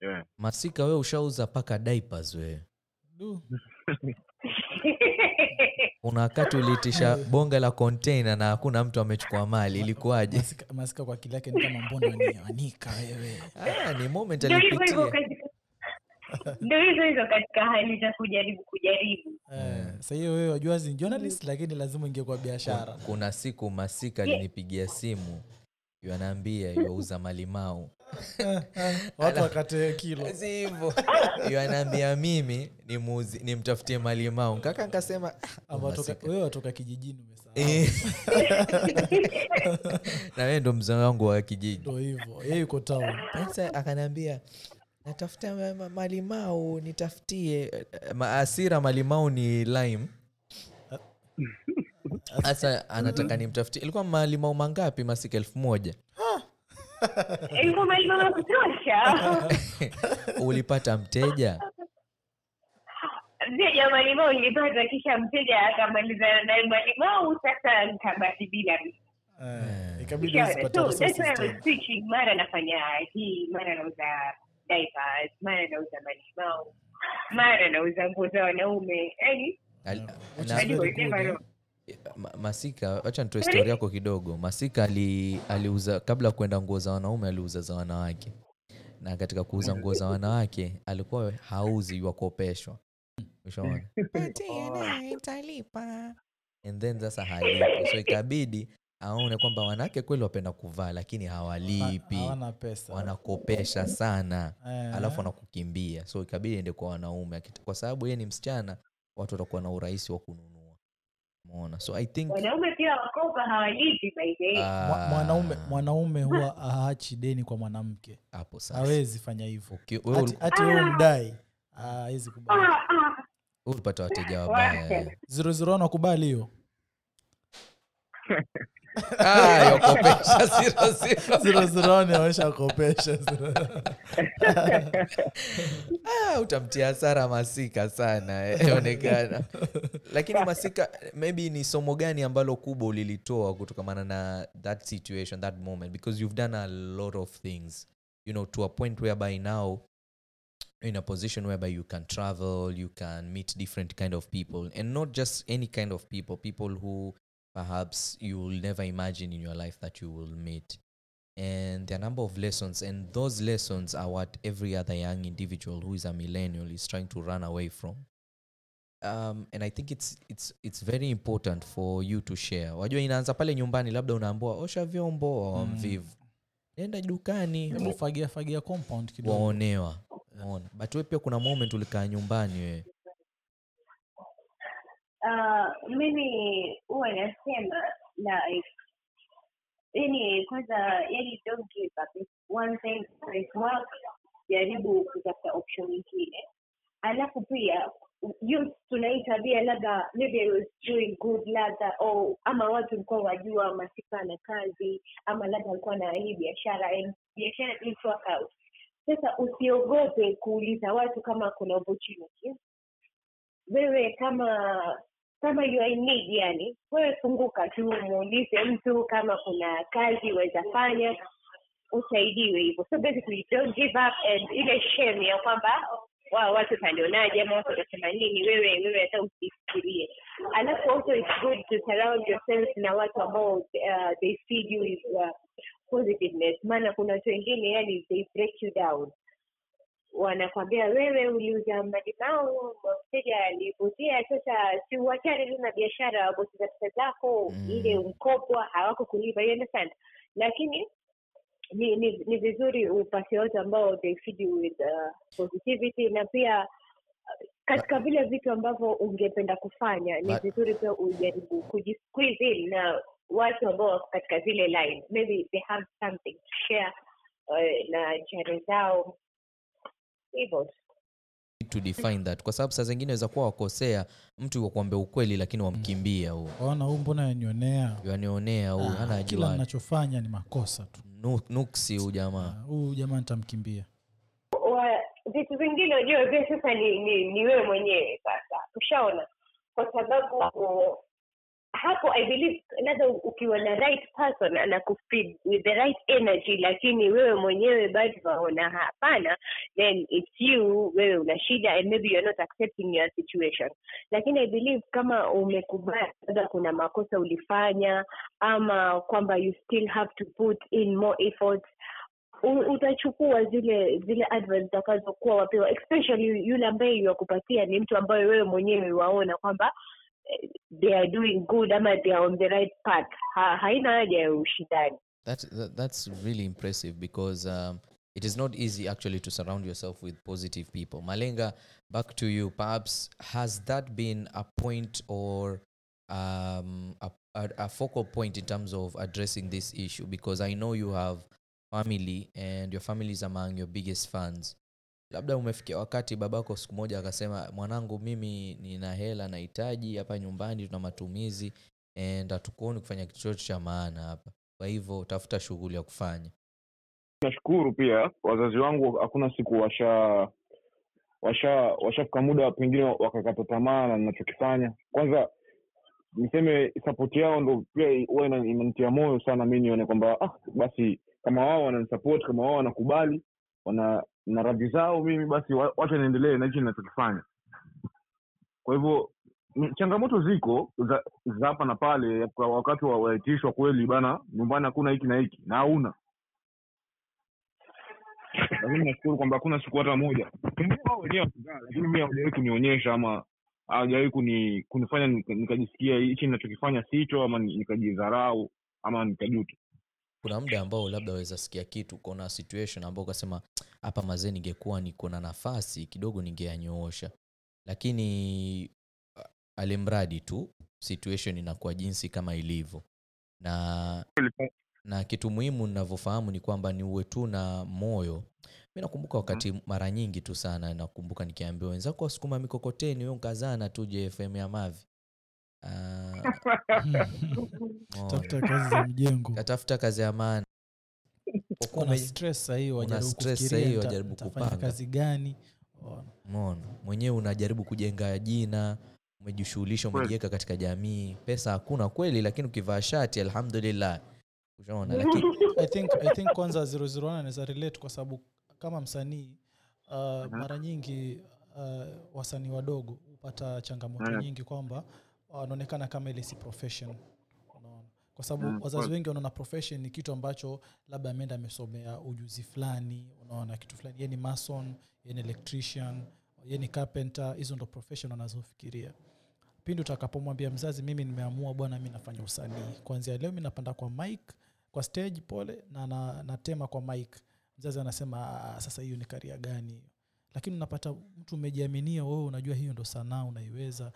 yeah. masika we ushauza paka diapers wewe. kuna wakati uliitisha bonge la container na hakuna mtu amechukua mali ilikuwaje? Masika, kwa akili yake ni kama mbona wanika wewe. Ah, ni moment alipitia. ndio hizo hizo katika hali za kujaribu kujaribu. Eh, sa hiyo wewe wajua ni journalist lakini lazima ingekuwa biashara. Kuna siku masika alinipigia simu yanaambia yuauza malimau watu wakate kilo. Si hivyo. Mimi nimuuzi- nimtafutie malimau kaka nkasema wewe watoka kijijini Eh. na wee ndo mzee wangu wa kijiji. Ndo hivo yeye yuko town. Sasa akaniambia natafuta ma- ma- malimau nitafutie. Eh, ma- asira malimau ni lime. Sasa anataka nimtafutie. Ilikuwa malimau mangapi? Masika elfu moja ilikuwa malima ya kutosha ulipata mteja? Mteja malimau ilipata kisha mteja akamalizana naye malimau sasa nkabati bila Eh, switching mara nafanya hii mara nauza diapers mara nauza malimau mara nauza nguo za wanaume. Yani Masika wacha nitoe stori yako kidogo. Masika ali, aliuza kabla ya kuenda nguo za wanaume aliuza za wanawake. Na katika kuuza nguo za wanawake alikuwa hauzi wakopeshwa ushaona? And then sasa halipi. So ikabidi aone kwamba wanawake kweli wapenda kuvaa lakini hawalipi. Wanakopesha sana. Eh, alafu wanakukimbia. So ikabidi ende kwa wanaume. Kwa sababu yeye ni msichana watu watakuwa na urahisi wa kununua umeona so i think wanaume pia wakopa hawalipi by the way. mwa- mwanaume ah, mwanaume huwa haachi deni kwa mwanamke. Hapo sasa. Hawezi fanya hivyo. Uki- wewe Hati- uli- mdai hawezi kubali. Ah, ah. ulipata wateja wabaya. Wacha. wewe. zero zero wanakubali hiyo Ah, yokopesha zero zero. zero zero ni awesha kopesha Ah, utamtia hasara masika sana eh, onekana lakini masika maybe ni somo gani ambalo kubwa ulilitoa kutokamana na that situation that moment? Because you've done a lot of things you know to a point whereby now in a position whereby you can travel you can meet different kind of people and not just any kind of people people who perhaps you will never imagine in your life that you will meet. And there are a number of lessons and those lessons are what every other young individual who is a millennial is trying to run away from. Um, and i think it's, it's, it's very important for you to share. Wajua inaanza pale nyumbani labda unaambua osha vyombo wa Mm. mvivu nenda dukani. Fagia fagia compound kidogo. Waonewa. But we pia kuna moment ulikaa nyumbani wewe Ah, mimi huwa nasema like yani kwanza yani don't give up. If one thing is work jaribu kutafuta option nyingine. Alafu pia youth tuna hii tabia labda maybe I was doing good labda oh, ama watu walikuwa wajua masika na kazi ama labda alikuwa na hii biashara and biashara didn't work out. Sasa usiogope kuuliza watu kama kuna opportunity wewe kama kama you need yani wewe funguka tu muulize mtu kama kuna kazi waweza fanya usaidiwe hivyo. So basically don't give up and ile shame ya kwamba wa watu watanionaje ama watu watasema nini wewe wewe hata usifikirie. Alafu also it's good to surround yourself na watu ambao uh, they feed you with uh, positiveness. Maana kuna watu wengine yani they break you down wanakwambia wewe uliuza malimau mteja alivutia sasa si uachane tu na biashara bosi pesa zako Mm. ile mkopwa hawako kulipa you understand? Lakini ni, ni, ni vizuri upate watu ambao they feed you with uh, positivity na pia uh, katika vile vitu ambavyo ungependa kufanya ni vizuri pia ujaribu kujisqueeze in na watu ambao wako katika zile line. Maybe they have something to share uh, na jare zao hivyo to define that. Kwa sababu saa zingine waweza kuwa wakosea mtu wakuambia ukweli lakini wamkimbia huu waona huu mbona yanionea yanionea huu Ah, hana kila ninachofanya ni makosa tu. Nuksi huu jamaa. Huu huyu jamaa nitamkimbia. Vitu vingine unajua pia sasa ni, ni, ni wewe mwenyewe sasa. Ushaona kwa sababu hapo i believe labda ukiwa na right person anakufeed with the right energy lakini wewe mwenyewe bado waona hapana then it's you wewe una shida and maybe you're not accepting your situation. Lakini i believe kama umekubali labda kuna makosa ulifanya ama kwamba you still have to put in more effort utachukua zile zile advice zitakazokuwa wapewa. Especially yule ambaye yakupatia ni mtu ambaye wewe mwenyewe waona kwamba they are doing good ama they are on the right path. Ha, haina haja ya ushindani. That, that, that's really impressive because um, it is not easy actually to surround yourself with positive people. Malenga back to you perhaps has that been a point or um, a, a, a focal point in terms of addressing this issue? Because i know you have family and your family is among your biggest fans labda umefikia wakati babako siku moja akasema mwanangu mimi nina hela nahitaji hapa nyumbani tuna matumizi and hatukuoni kufanya kitu chochote cha maana hapa. Kwa hivyo tafuta shughuli ya kufanya. Nashukuru pia wazazi wangu hakuna siku washa washa washafika muda pengine wakakata tamaa na ninachokifanya. Kwanza niseme sapoti yao ndo pia huwa ina- inanitia moyo sana mi nione kwamba ah, basi kama wao wananisapoti kama wao wanakubali wana na radhi zao mimi basi wa- wacha niendelee na hichi ninachokifanya. Kwa hivyo changamoto ziko za, hapa na pale kwa wakati wa waitishwa kweli bana nyumbani hakuna hiki na hiki na hauna. Lakini nashukuru kwamba hakuna siku hata moja. Wao wenyewe lakini mi hawajawahi kunionyesha ama hawajawahi kuni, kunifanya nikajisikia hichi ninachokifanya sicho ama nikajidharau ama nikajuta kuna muda ambao labda waweza sikia kitu ukaona situation ambao ukasema hapa mazee ningekuwa niko na nafasi kidogo ningeyanyoosha. Lakini uh, alimradi tu situation inakuwa jinsi kama ilivyo. Na na kitu muhimu ninavyofahamu ni kwamba ni uwe tu na moyo. Mi nakumbuka wakati mara nyingi tu sana nakumbuka nikiambiwa wenzako wasukuma mikokoteni huyo nkazana tu jfm ya mavi. Ah, tafuta kazi za mjengo katafuta kazi ya maana sahii wajaribu kupanga. kazi gani? Mona mwenyewe unajaribu kujenga jina umejishughulisha umejiweka katika jamii. Pesa hakuna kweli lakini ukivaa shati alhamdulillah. Ushaona? Lakini I think, I think kwanza 001 anaweza relate kwa sababu kama msanii uh, mara nyingi uh, wasanii wadogo hupata changamoto nyingi kwamba wanaonekana kama ile si profession. Unaona? Kwa sababu Mm, wazazi wengi wanaona profession ni kitu ambacho labda ameenda amesomea ujuzi fulani unaona kitu fulani. Ye ni mason ye ni electrician ye ni carpenter hizo ndo profession wanazofikiria. Pindi utakapomwambia mzazi mimi nimeamua bwana mi nafanya usanii. Kwanzia leo mi napanda kwa mike kwa stage pole na, na natema kwa mike mzazi anasema "Ah, sasa hiyo ni karia gani hiyo? Lakini unapata mtu umejiaminia wewe unajua hiyo ndo sanaa unaiweza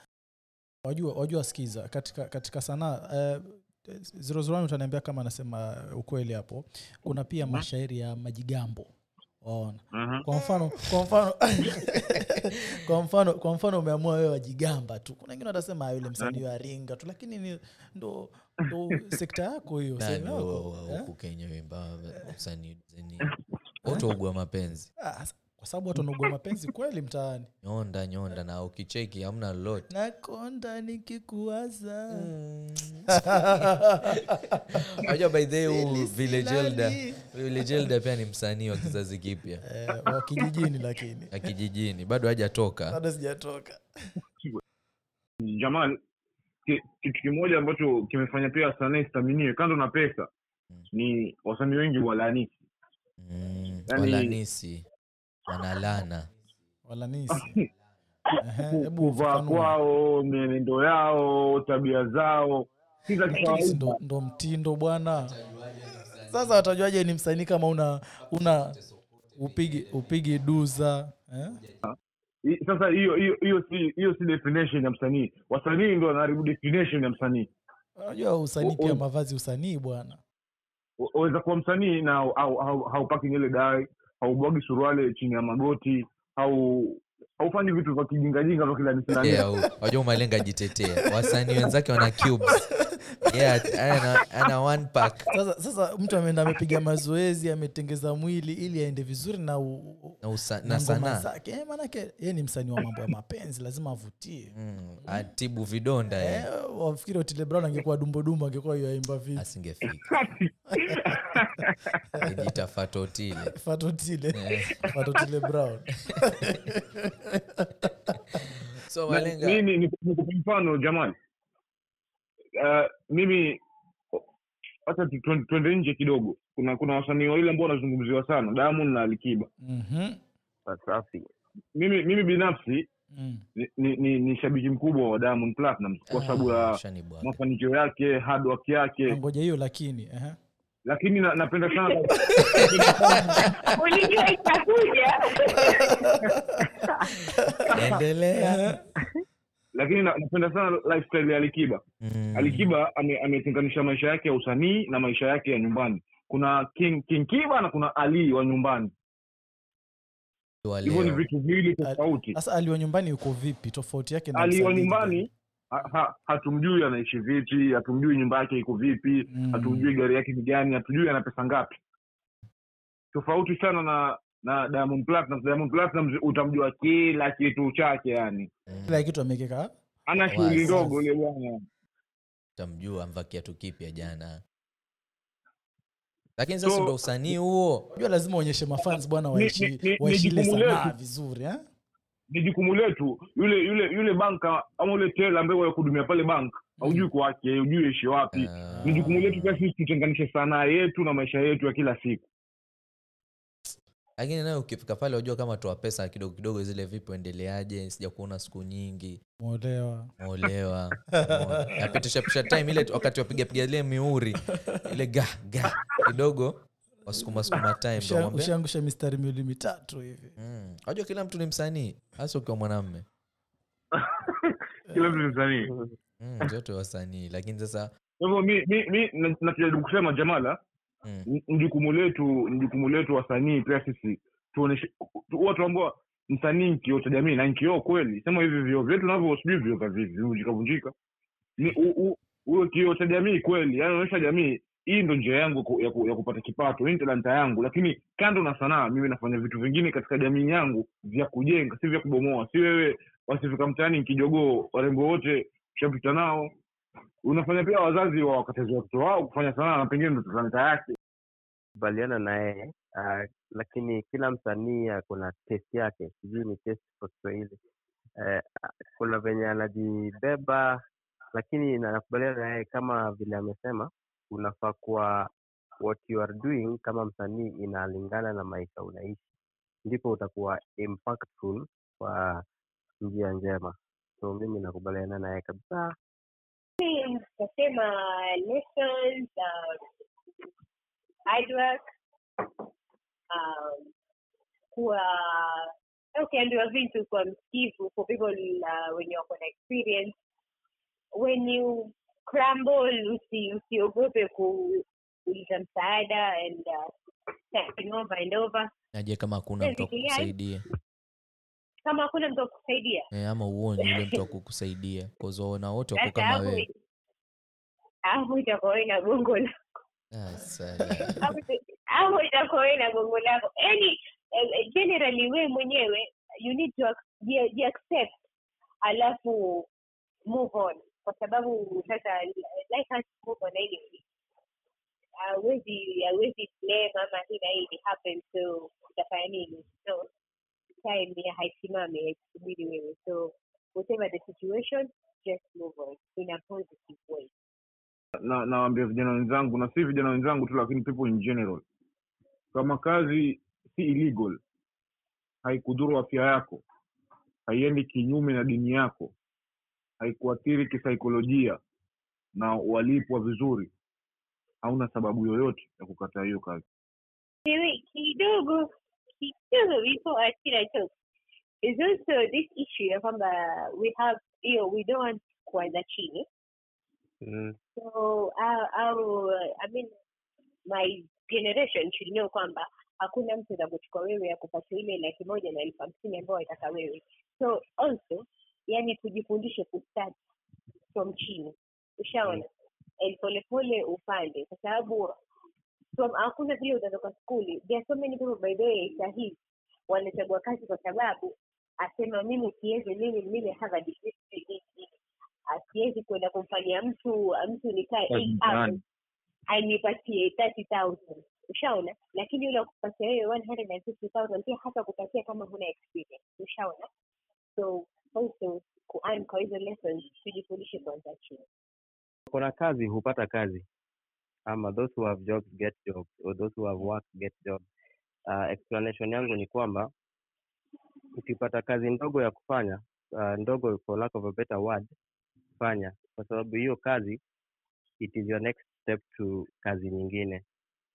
wajua wajua skiza katika, katika sanaa uh, zirozurani utaniambia kama anasema ukweli hapo. Kuna pia mashairi ya majigambo waona kwa mfano kwa mfano kwa mfano kwa mfano umeamua wewe wajigamba tu. Kuna wengine watasema "Ah, yule msanii wa ringa tu. Lakini ni ndo ndo sekta yako hiyo eh? huku kenya wimba msanii wote ugua mapenzi. Ah, kwa sababu watu wanaugua mapenzi kweli mtaani. Nyonda nyonda na ukicheki hamna lolote. Nakonda nikikuwaza. Najua by the way huu pia ni msanii wa kizazi kipya. Eh, wa kijijini lakini. Na kijijini bado hajatoka. Bado sijatoka. Jamaa ki- kitu kimoja ambacho kimefanya pia wasanii isithaminiwe kando na pesa Mm. ni wasanii wengi walanisi. Mm. Yaani- walanisi wanalana. Walanisi. Kuvaa kwao mienendo yao tabia zao ndo, ndo mtindo bwana. Sasa watajuaje ni msanii kama una una upigi upige duza eh? Sasa hiyo hiyo hiyo si definition ya msanii. Wasanii ndo wanaharibu definition ya msanii. Unajua usanii pia mavazi usanii bwana. Wa- waweza kuwa msanii na au- au- au- haupaki nywele dai haubwagi suruale chini ya magoti au haufanyi vitu vya kijingajinga vya kila nisina wajua umalenga jitetea. Wasanii wenzake wana cubes yeah, ana, ana one pack. Sasa sasa mtu ameenda amepiga mazoezi ametengeza mwili ili aende vizuri na, u, na, usa, na na sanaa. zake. Eh, maanake ye ni msanii wa mambo ya mapenzi lazima avutie. Mm, atibu vidonda eh, eh. wafikiri otile brown angekuwa dumbodumbo angekuwa yaimba vipi? Asingefika. Ejita fatotile fatotile Eh. fatotile brown. So Na- mimi ni- mfano jamani uh, mimi hata tu- tu- tuende nje kidogo. Kuna kuna wasanii wawili ambao wanazungumziwa sana Diamond na Alikiba. Mhm. safi mimi mimi binafsi Mm. ni, ni, ni, shabiki mkubwa wa Diamond Platinum kwa sababu Ah, ya mafanikio yake hard work yake. Ngoja hiyo lakini ehe. lakini na, napenda sana ulijua itakuja. Endelea lakini napenda sana lifestyle ya Alikiba. Mm. Alikiba ame- ametenganisha maisha yake ya usanii na maisha yake ya nyumbani. Kuna King, King Kiba na kuna Ali wa nyumbani. Hivyo ni vitu viwili tofauti. Sasa ali wa nyumbani yuko vipi? Tofauti yake na Ali wa nyumbani ha, ha, hatumjui anaishi vipi hatumjui nyumba yake iko vipi Mm. hatumjui gari yake ni gani hatujui ana pesa ngapi. Tofauti sana na na Diamond Platnumz Diamond Platnumz utamjua kila kitu chake yani. Mm. kila kitu amekeka ana shughuli ndogo ile bwana. Utamjua amva kiatu kipya jana. Lakini sasa ndo usanii huo? Unajua lazima uonyeshe mafans bwana waishi waishi ile jukumu sanaa letu. vizuri eh? ni jukumu letu. Yule yule yule banka ama yule tela ambaye wakuhudumia pale bank haujui kwake hujui ishi wapi. Ah. ni jukumu letu pia sisi tutenganishe sanaa yetu na maisha yetu ya kila siku lakini nayo ukifika pale wajua kama toa pesa kidogo kidogo zile vipi endeleaje sija kuona siku nyingi. Molewa molewa napitishapisha time ile wakati wapigapiga ile miuri ile ga ga kidogo wasukuma sukuma time ndo Usha- mwambie, ushaangusha mistari miwili mitatu hivi. Mm, wajua kila mtu ni msanii hasa ukiwa mwanamme. Kila mtu ni msanii. Mm, zote wasanii. Lakini sasa hivyo mi mi mi nachojaribu kusema jamala mm, jukumu letu ni jukumu letu wasanii pia sisi tuoneshe huwa tuambua msanii nkio cha jamii na nkio kweli. Sema hivi vio vyetu navyo sijui vio kavivi ni huyo kio cha jamii kweli. Yani onyesha jamii hii ndo njia yangu ya, ku, ya kupata kipato hii talanta yangu. Lakini kando na sanaa mimi nafanya vitu vingine katika jamii yangu vya kujenga si vya kubomoa. Si wewe wasifika mtaani nkijogoo warembo wote ushapita nao unafanya pia wazazi wa wakatazi watoto wao kufanya sanaa na pengine ndo talanta yake. Kubaliana na yeye uh, lakini kila msanii ako na test yake sijui ni test kwa kiswahili. Uh, kuna venye anajibeba lakini na- nakubaliana na yeye kama vile amesema unafaa kuwa what you are doing kama msanii inalingana na maisha unaishi. Ndipo utakuwa impactful kwa njia njema. So mimi nakubaliana naye kabisa tasema lessons uh, hard work um, kuwa ukiambiwa vitu kwa msikivu for people uh, wenye wako na experience. When you crumble usi, usiogope ku- kuuliza msaada and uh, over and over. Naje kama hakuna mtu akukusaidia kama hakuna mtu akusaidia e, ama uoni yule mtu akukusaidia kozaona wote wako kama wewe. hapo itakuwa wewe na gongo lako. Ah, itakuwa wewe na gongo lako. Yani eh, generally wewe mwenyewe you need to accept alafu move on. Kwa sababu sasa life has to move on anyway. Hawezi hawezi blame ama hii na hii happen so utafanya nini? So time ya haisimami haikusubiri wewe. So whatever the situation just move on in a positive way. Na nawaambia vijana wenzangu na si vijana wenzangu tu lakini people in general. Kama kazi si illegal haikudhuru afya yako haiendi kinyume na dini yako haikuathiri kisaikolojia na walipwa vizuri hauna sababu yoyote ya kukataa hiyo kazi. Kidogo kidogo before Akira talks is also this issue ya kwamba we have hiyo we don't want kuanza chini Mm. so our, our, I mean my generation should know kwamba hakuna mtu atakuchukua wewe akupatia ile laki moja na elfu hamsini ambayo waitaka wewe. So also yani tujifundishe kustart from chini. Ushaona? Mm. polepole upande. Kwa sababu from hakuna vile utatoka skuli. There are so many people by the way sahii wanachagua kazi kwa sababu asema mimi siwezi mimi mimi have a degree this. asiwezi kwenda kumfanyia mtu mtu nikae anipatie thirty thousand. Ushaona? Lakini yule akupatia wewe one hundred and fifty thousand pia hata kupatia kama huna experience. Ushaona? So also kuan kwa hizo lessons tujifundishe kwanza chini. Kuna kazi hupata kazi ama those who have jobs get jobs or those who have work get jobs. Uh, explanation yangu ni kwamba ukipata kazi ndogo ya kufanya uh, ndogo for lack of a better word fanya kwa sababu hiyo kazi it is your next step to kazi nyingine.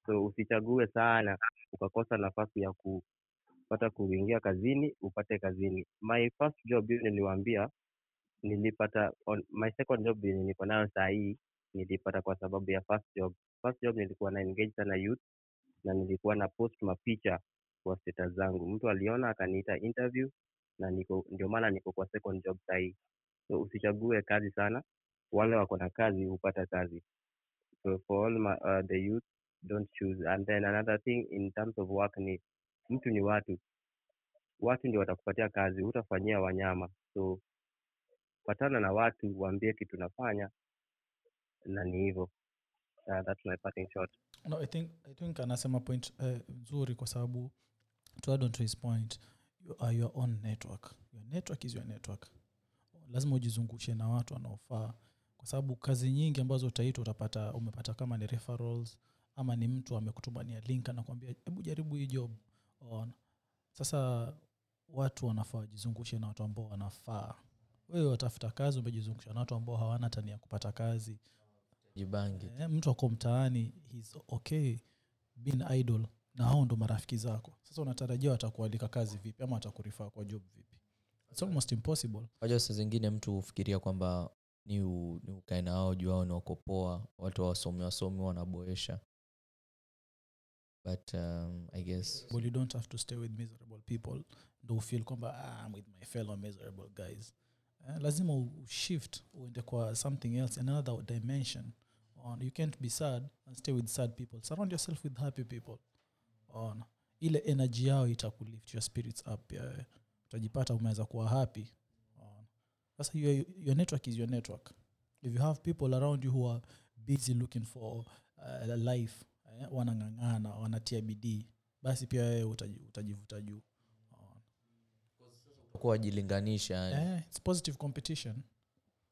So usichague sana ukakosa nafasi ya kupata kuingia kazini upate kazini. My first job hiyo niliwaambia nilipata on, my second job yenye niko nayo saa hii nilipata kwa sababu ya first job. First job nilikuwa na engage sana youth na nilikuwa na post mapicha kwa status zangu. Mtu aliona akaniita interview na niko ndio maana niko kwa second job sahii. so usichague kazi sana. Wale wako na kazi hupata kazi. So for all my, uh, the youth don't choose. And then another thing in terms of work ni mtu ni watu. Watu ndio watakupatia kazi hutafanyia wanyama. So patana na watu waambie kitu nafanya na ni hivyo. Uh, no, I think, I think anasema point nzuri nzuri kwa sababu to add on to his point you are your own network. Your network is your network. Lazima ujizungushe na watu wanaofaa. Kwa sababu kazi nyingi ambazo utaitwa utapata umepata kama ni referrals ama ni mtu amekutumania link anakuambia hebu jaribu hii job. On sasa watu wanafaa wajizungushe na watu ambao wanafaa. Wewe watafuta kazi umejizungusha na watu ambao hawana tania kupata kazi jibangi eh, mtu ako mtaani hes okay being idol na hao ndo marafiki zako. Sasa unatarajia watakualika kazi vipi ama watakurifaa kwa job vipi? Its almost impossible. Wajua saa zingine mtu hufikiria kwamba ni, u, ni ukae na wao juu ao ni wakopoa watu wawasomi wasomi wanaboesha but um, i guess well, you don't have to stay with miserable people ndo ufeel kwamba ah, I'm with my fellow miserable guys. Eh, lazima ushift uende kwa something else another dimension on. You can't be sad and stay with sad people. Surround yourself with happy people. On. Ile energy yao itakulift your spirits up wewe. utajipata umeweza kuwa happy. On. Sasa your, your network is your network. If you have people around you who are busy looking for uh, life eh, wanang'ang'ana wanatia bidii basi pia wewe utaji- utajivuta juu. Wajilinganisha eh, it's positive competition.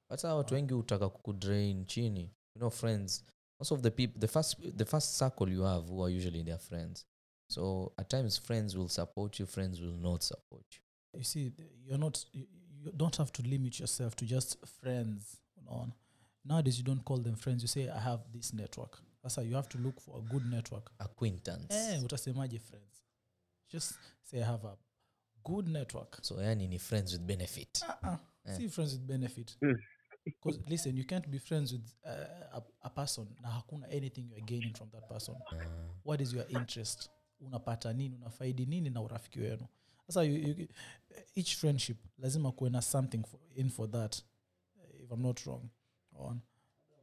Hata watu wengi hutaka kukudrain chini you know friends. Most of the people the first the first circle you have who are usually their friends. So at times friends will support you friends will not support you. You see you're not you, you don't have to limit yourself to just friends on nowadays you don't call them friends you say i have this network. Sasa you have to look for a good network. Acquaintance. Eh, utasemaje friends? Just say i have a good network. So yani ni friends with benefit. Uh-uh. Eh. see friends with benefit. Mm. Because listen you can't be friends with uh, a, a person na hakuna anything youare gaining from that person. Uh, what is your interest? Unapata nini? Unafaidi nini na urafiki wenu? Sasa you, you, each friendship lazima kuwe na something for, in for that if i'm not wrong.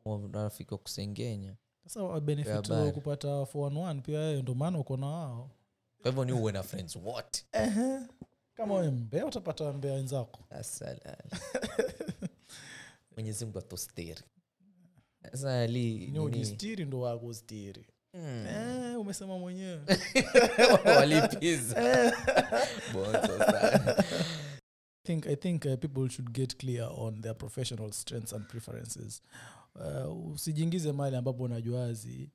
On rafiki wa kusengenya. Sasa benefit wa kupata 411 pia ndo maana uko na wao kwa hivyo ni uwe na friends Ehe. kama we mbea utapata mbea wenzako mwenyezi mungu atosteri nini- ndo wakustiri Hmm. eh, umesema mwenyewe. Walipiza. Bonzo sana. Think i think uh, people should get clear on their professional strengths and preferences. Uh, usijiingize mali ambapo unajuazi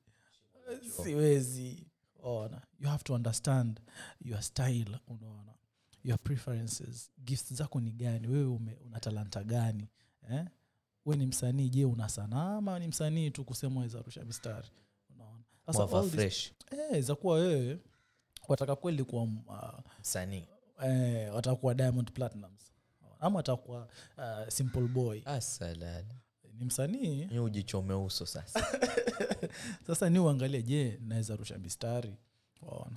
uh, siwezi. Ona. You have to understand your style unaona. Your preferences. Gifts zako ni gani? Wewe ume, una talanta gani? Eh? We ni msanii je una sanaa ama ni msanii tu kusema weza rusha mistari? Unaona. Sasa eh, za kuwa wewe wataka kweli kuwa uh, msanii. eh, watakuwa diamond platinums ama watakuwa uh, simple boy. Asalala ni msanii? Ujichome uso sasa. Sasa ni uangalie je naweza rusha mistari? Waona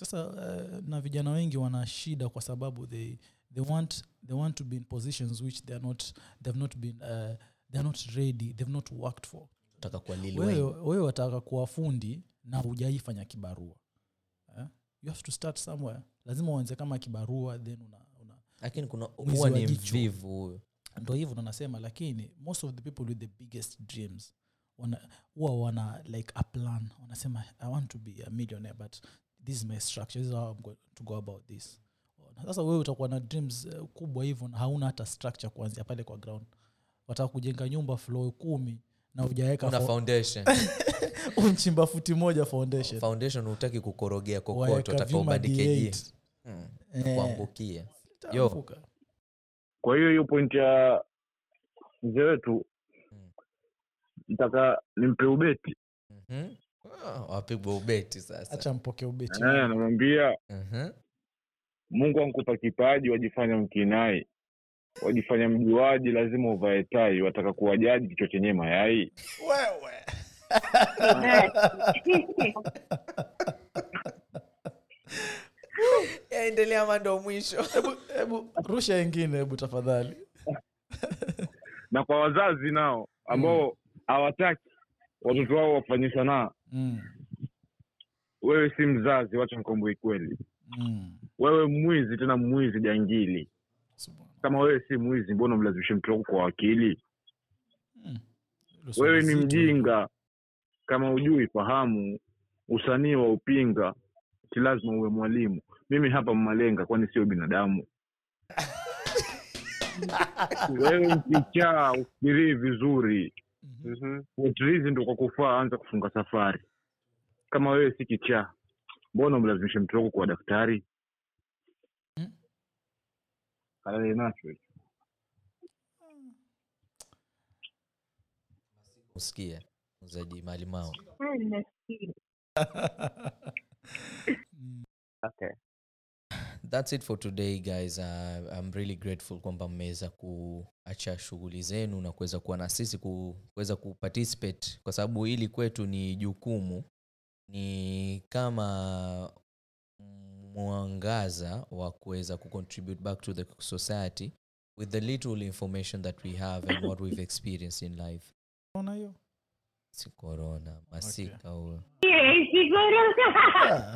sasa uh, na vijana wengi wana shida kwa sababu they, they, want, they want to be in positions which they are not, they've not been uh, they're not ready they've not worked for. Wewe wataka kuwa fundi na hujaifanya kibarua. Eh? you have to start somewhere. Lazima uanze kama kibarua then una, una lakini kuna huwa ni mvivu huyo. Ndo hivyo ndo nasema lakini most of the people with the biggest dreams wana- huwa wana like a plan. Wanasema i want to be a millionaire but this is my structure. This is how I'm going to go about this. Sasa wewe utakuwa na dreams uh, kubwa hivyo na hauna hata structure kuanzia pale kwa ground wataka kujenga nyumba flo kumi na ujaweka una fo- foundation unchimba futi moja foundation foundation hutaki kukorogea kokoto Waeka taka vyuma ubandikeje D8. hmm. Eh, kuangukia kwa hiyo hiyo point ya mzee wetu Mm. ntaka nimpe ubeti Mhm. Ah, wapigwa ubeti sasa acha mpoke ubeti namwambia anamwambia Mhm. mungu ankupa kipaji wajifanya mkinai wajifanya mjuaji lazima uvae tai. Wataka kuwajaji kichwa chenye mayai? Wewe. Yaendelea mando mwisho. Hebu hebu rusha ingine hebu tafadhali. Na kwa wazazi nao ambao hawataki watoto wao wafanye sanaa mm. wewe si mzazi wacha nikwambie kweli Mm. wewe mwizi tena mwizi jangili. Kama wewe si mwizi mbona mlazimishe mtu wako kwa wakili hmm. Wewe ni mjinga. Kama ujui fahamu usanii wa upinga si lazima uwe mwalimu. Mimi hapa mmalenga kwani sio binadamu? Wewe mkichaa ufikirii vizuri. Mm -hmm. ndo kwa kufaa anza kufunga safari. Kama wewe si kichaa mbona mlazimishe mtoto wako kwa daktari. Kalale nacho hicho. uzaji mali mao. Okay. thats it for today guys uh, i'm really grateful kwamba mmeweza kuacha shughuli zenu na kuweza kuwa na sisi ku- kuweza kuparticipate kwa sababu hili kwetu ni jukumu ni kama mwangaza wa kuweza kucontribute back to the society with the little information that we have and what we've experienced in life. Unaona hiyo? Si corona masika huyo.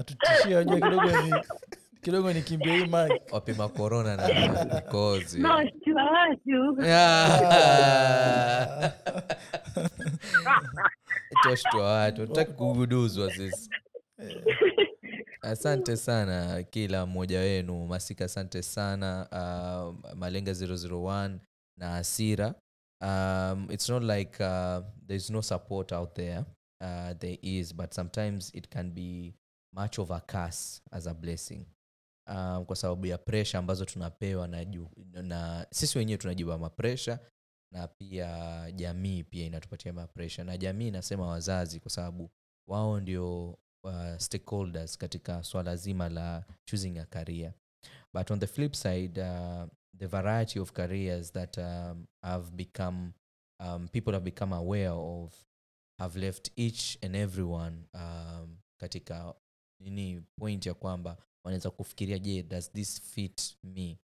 Tutishie wajua kidogo ni kidogo nikimbia hii maji wapima korona na kozi toshtua watu. Tutaki kuguduzwa sisi asante sana kila mmoja wenu masika asante sana uh, malenga 001 na asira. Um, it's not like uh, there's no support out there. Uh, there is but sometimes it can be much of a curse as a blessing. Um, kwa sababu ya presha ambazo tunapewa na, ju, na sisi wenyewe tunajiba mapresha na pia jamii pia inatupatia mapresha na jamii inasema wazazi kwa sababu wao ndio uh, stakeholders katika swala zima la choosing a career. But on the flip side uh, the variety of careers that um, have become um, people have become aware of have left each and everyone um, katika nini point ya kwamba wanaweza kufikiria je does this fit me?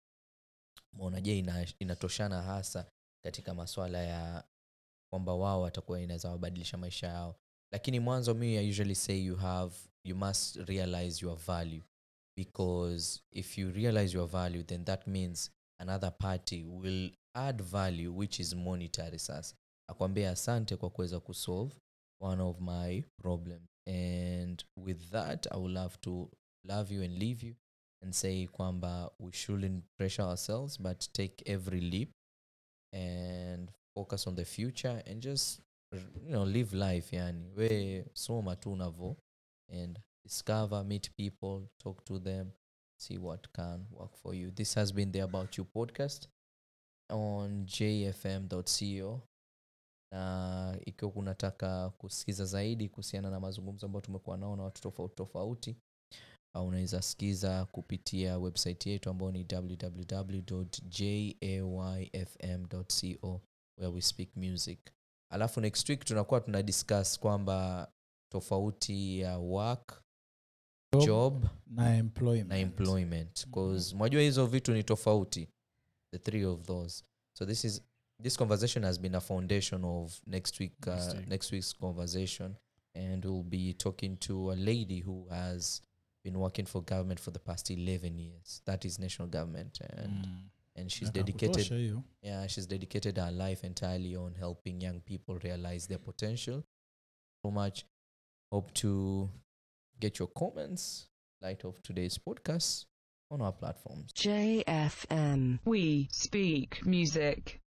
Maona je ina, inatoshana hasa katika maswala ya kwamba wao watakuwa inaweza wabadilisha maisha yao lakini mwanzo mi i usually say you have you must realize your value. Because if you realize your value then that means another party will add value which is monetary sasa. Akwambia asante kwa kuweza kusolve one of my problems and with that i would love to love you and leave you and say kwamba we shouldn't pressure ourselves but take every leap and focus on the future and just you know live life yani. We soma tu unavo and discover meet people talk to them see what can work for you. This has been the about you podcast on jfm.co na ikiwa kunataka kusikiza zaidi kuhusiana na mazungumzo ambayo tumekuwa nao na watu tofauti tofauti unaweza sikiza kupitia website yetu ambao ni www.jayfm.co where we speak music alafu next week tunakuwa tuna discuss kwamba tofauti ya work Job job na employment, na employment. Bcause mwajua hizo vitu ni tofauti the three of those. So this is this conversation has been a foundation of next week uh, Next next, week's conversation. And we'll be talking to a lady who has been working for government for the past 11 years. That is national government and Mm. And she's dedicated yeah she's dedicated her life entirely on helping young people realize their potential so much hope to get your comments light of today's podcast on our platforms JFM. We speak music.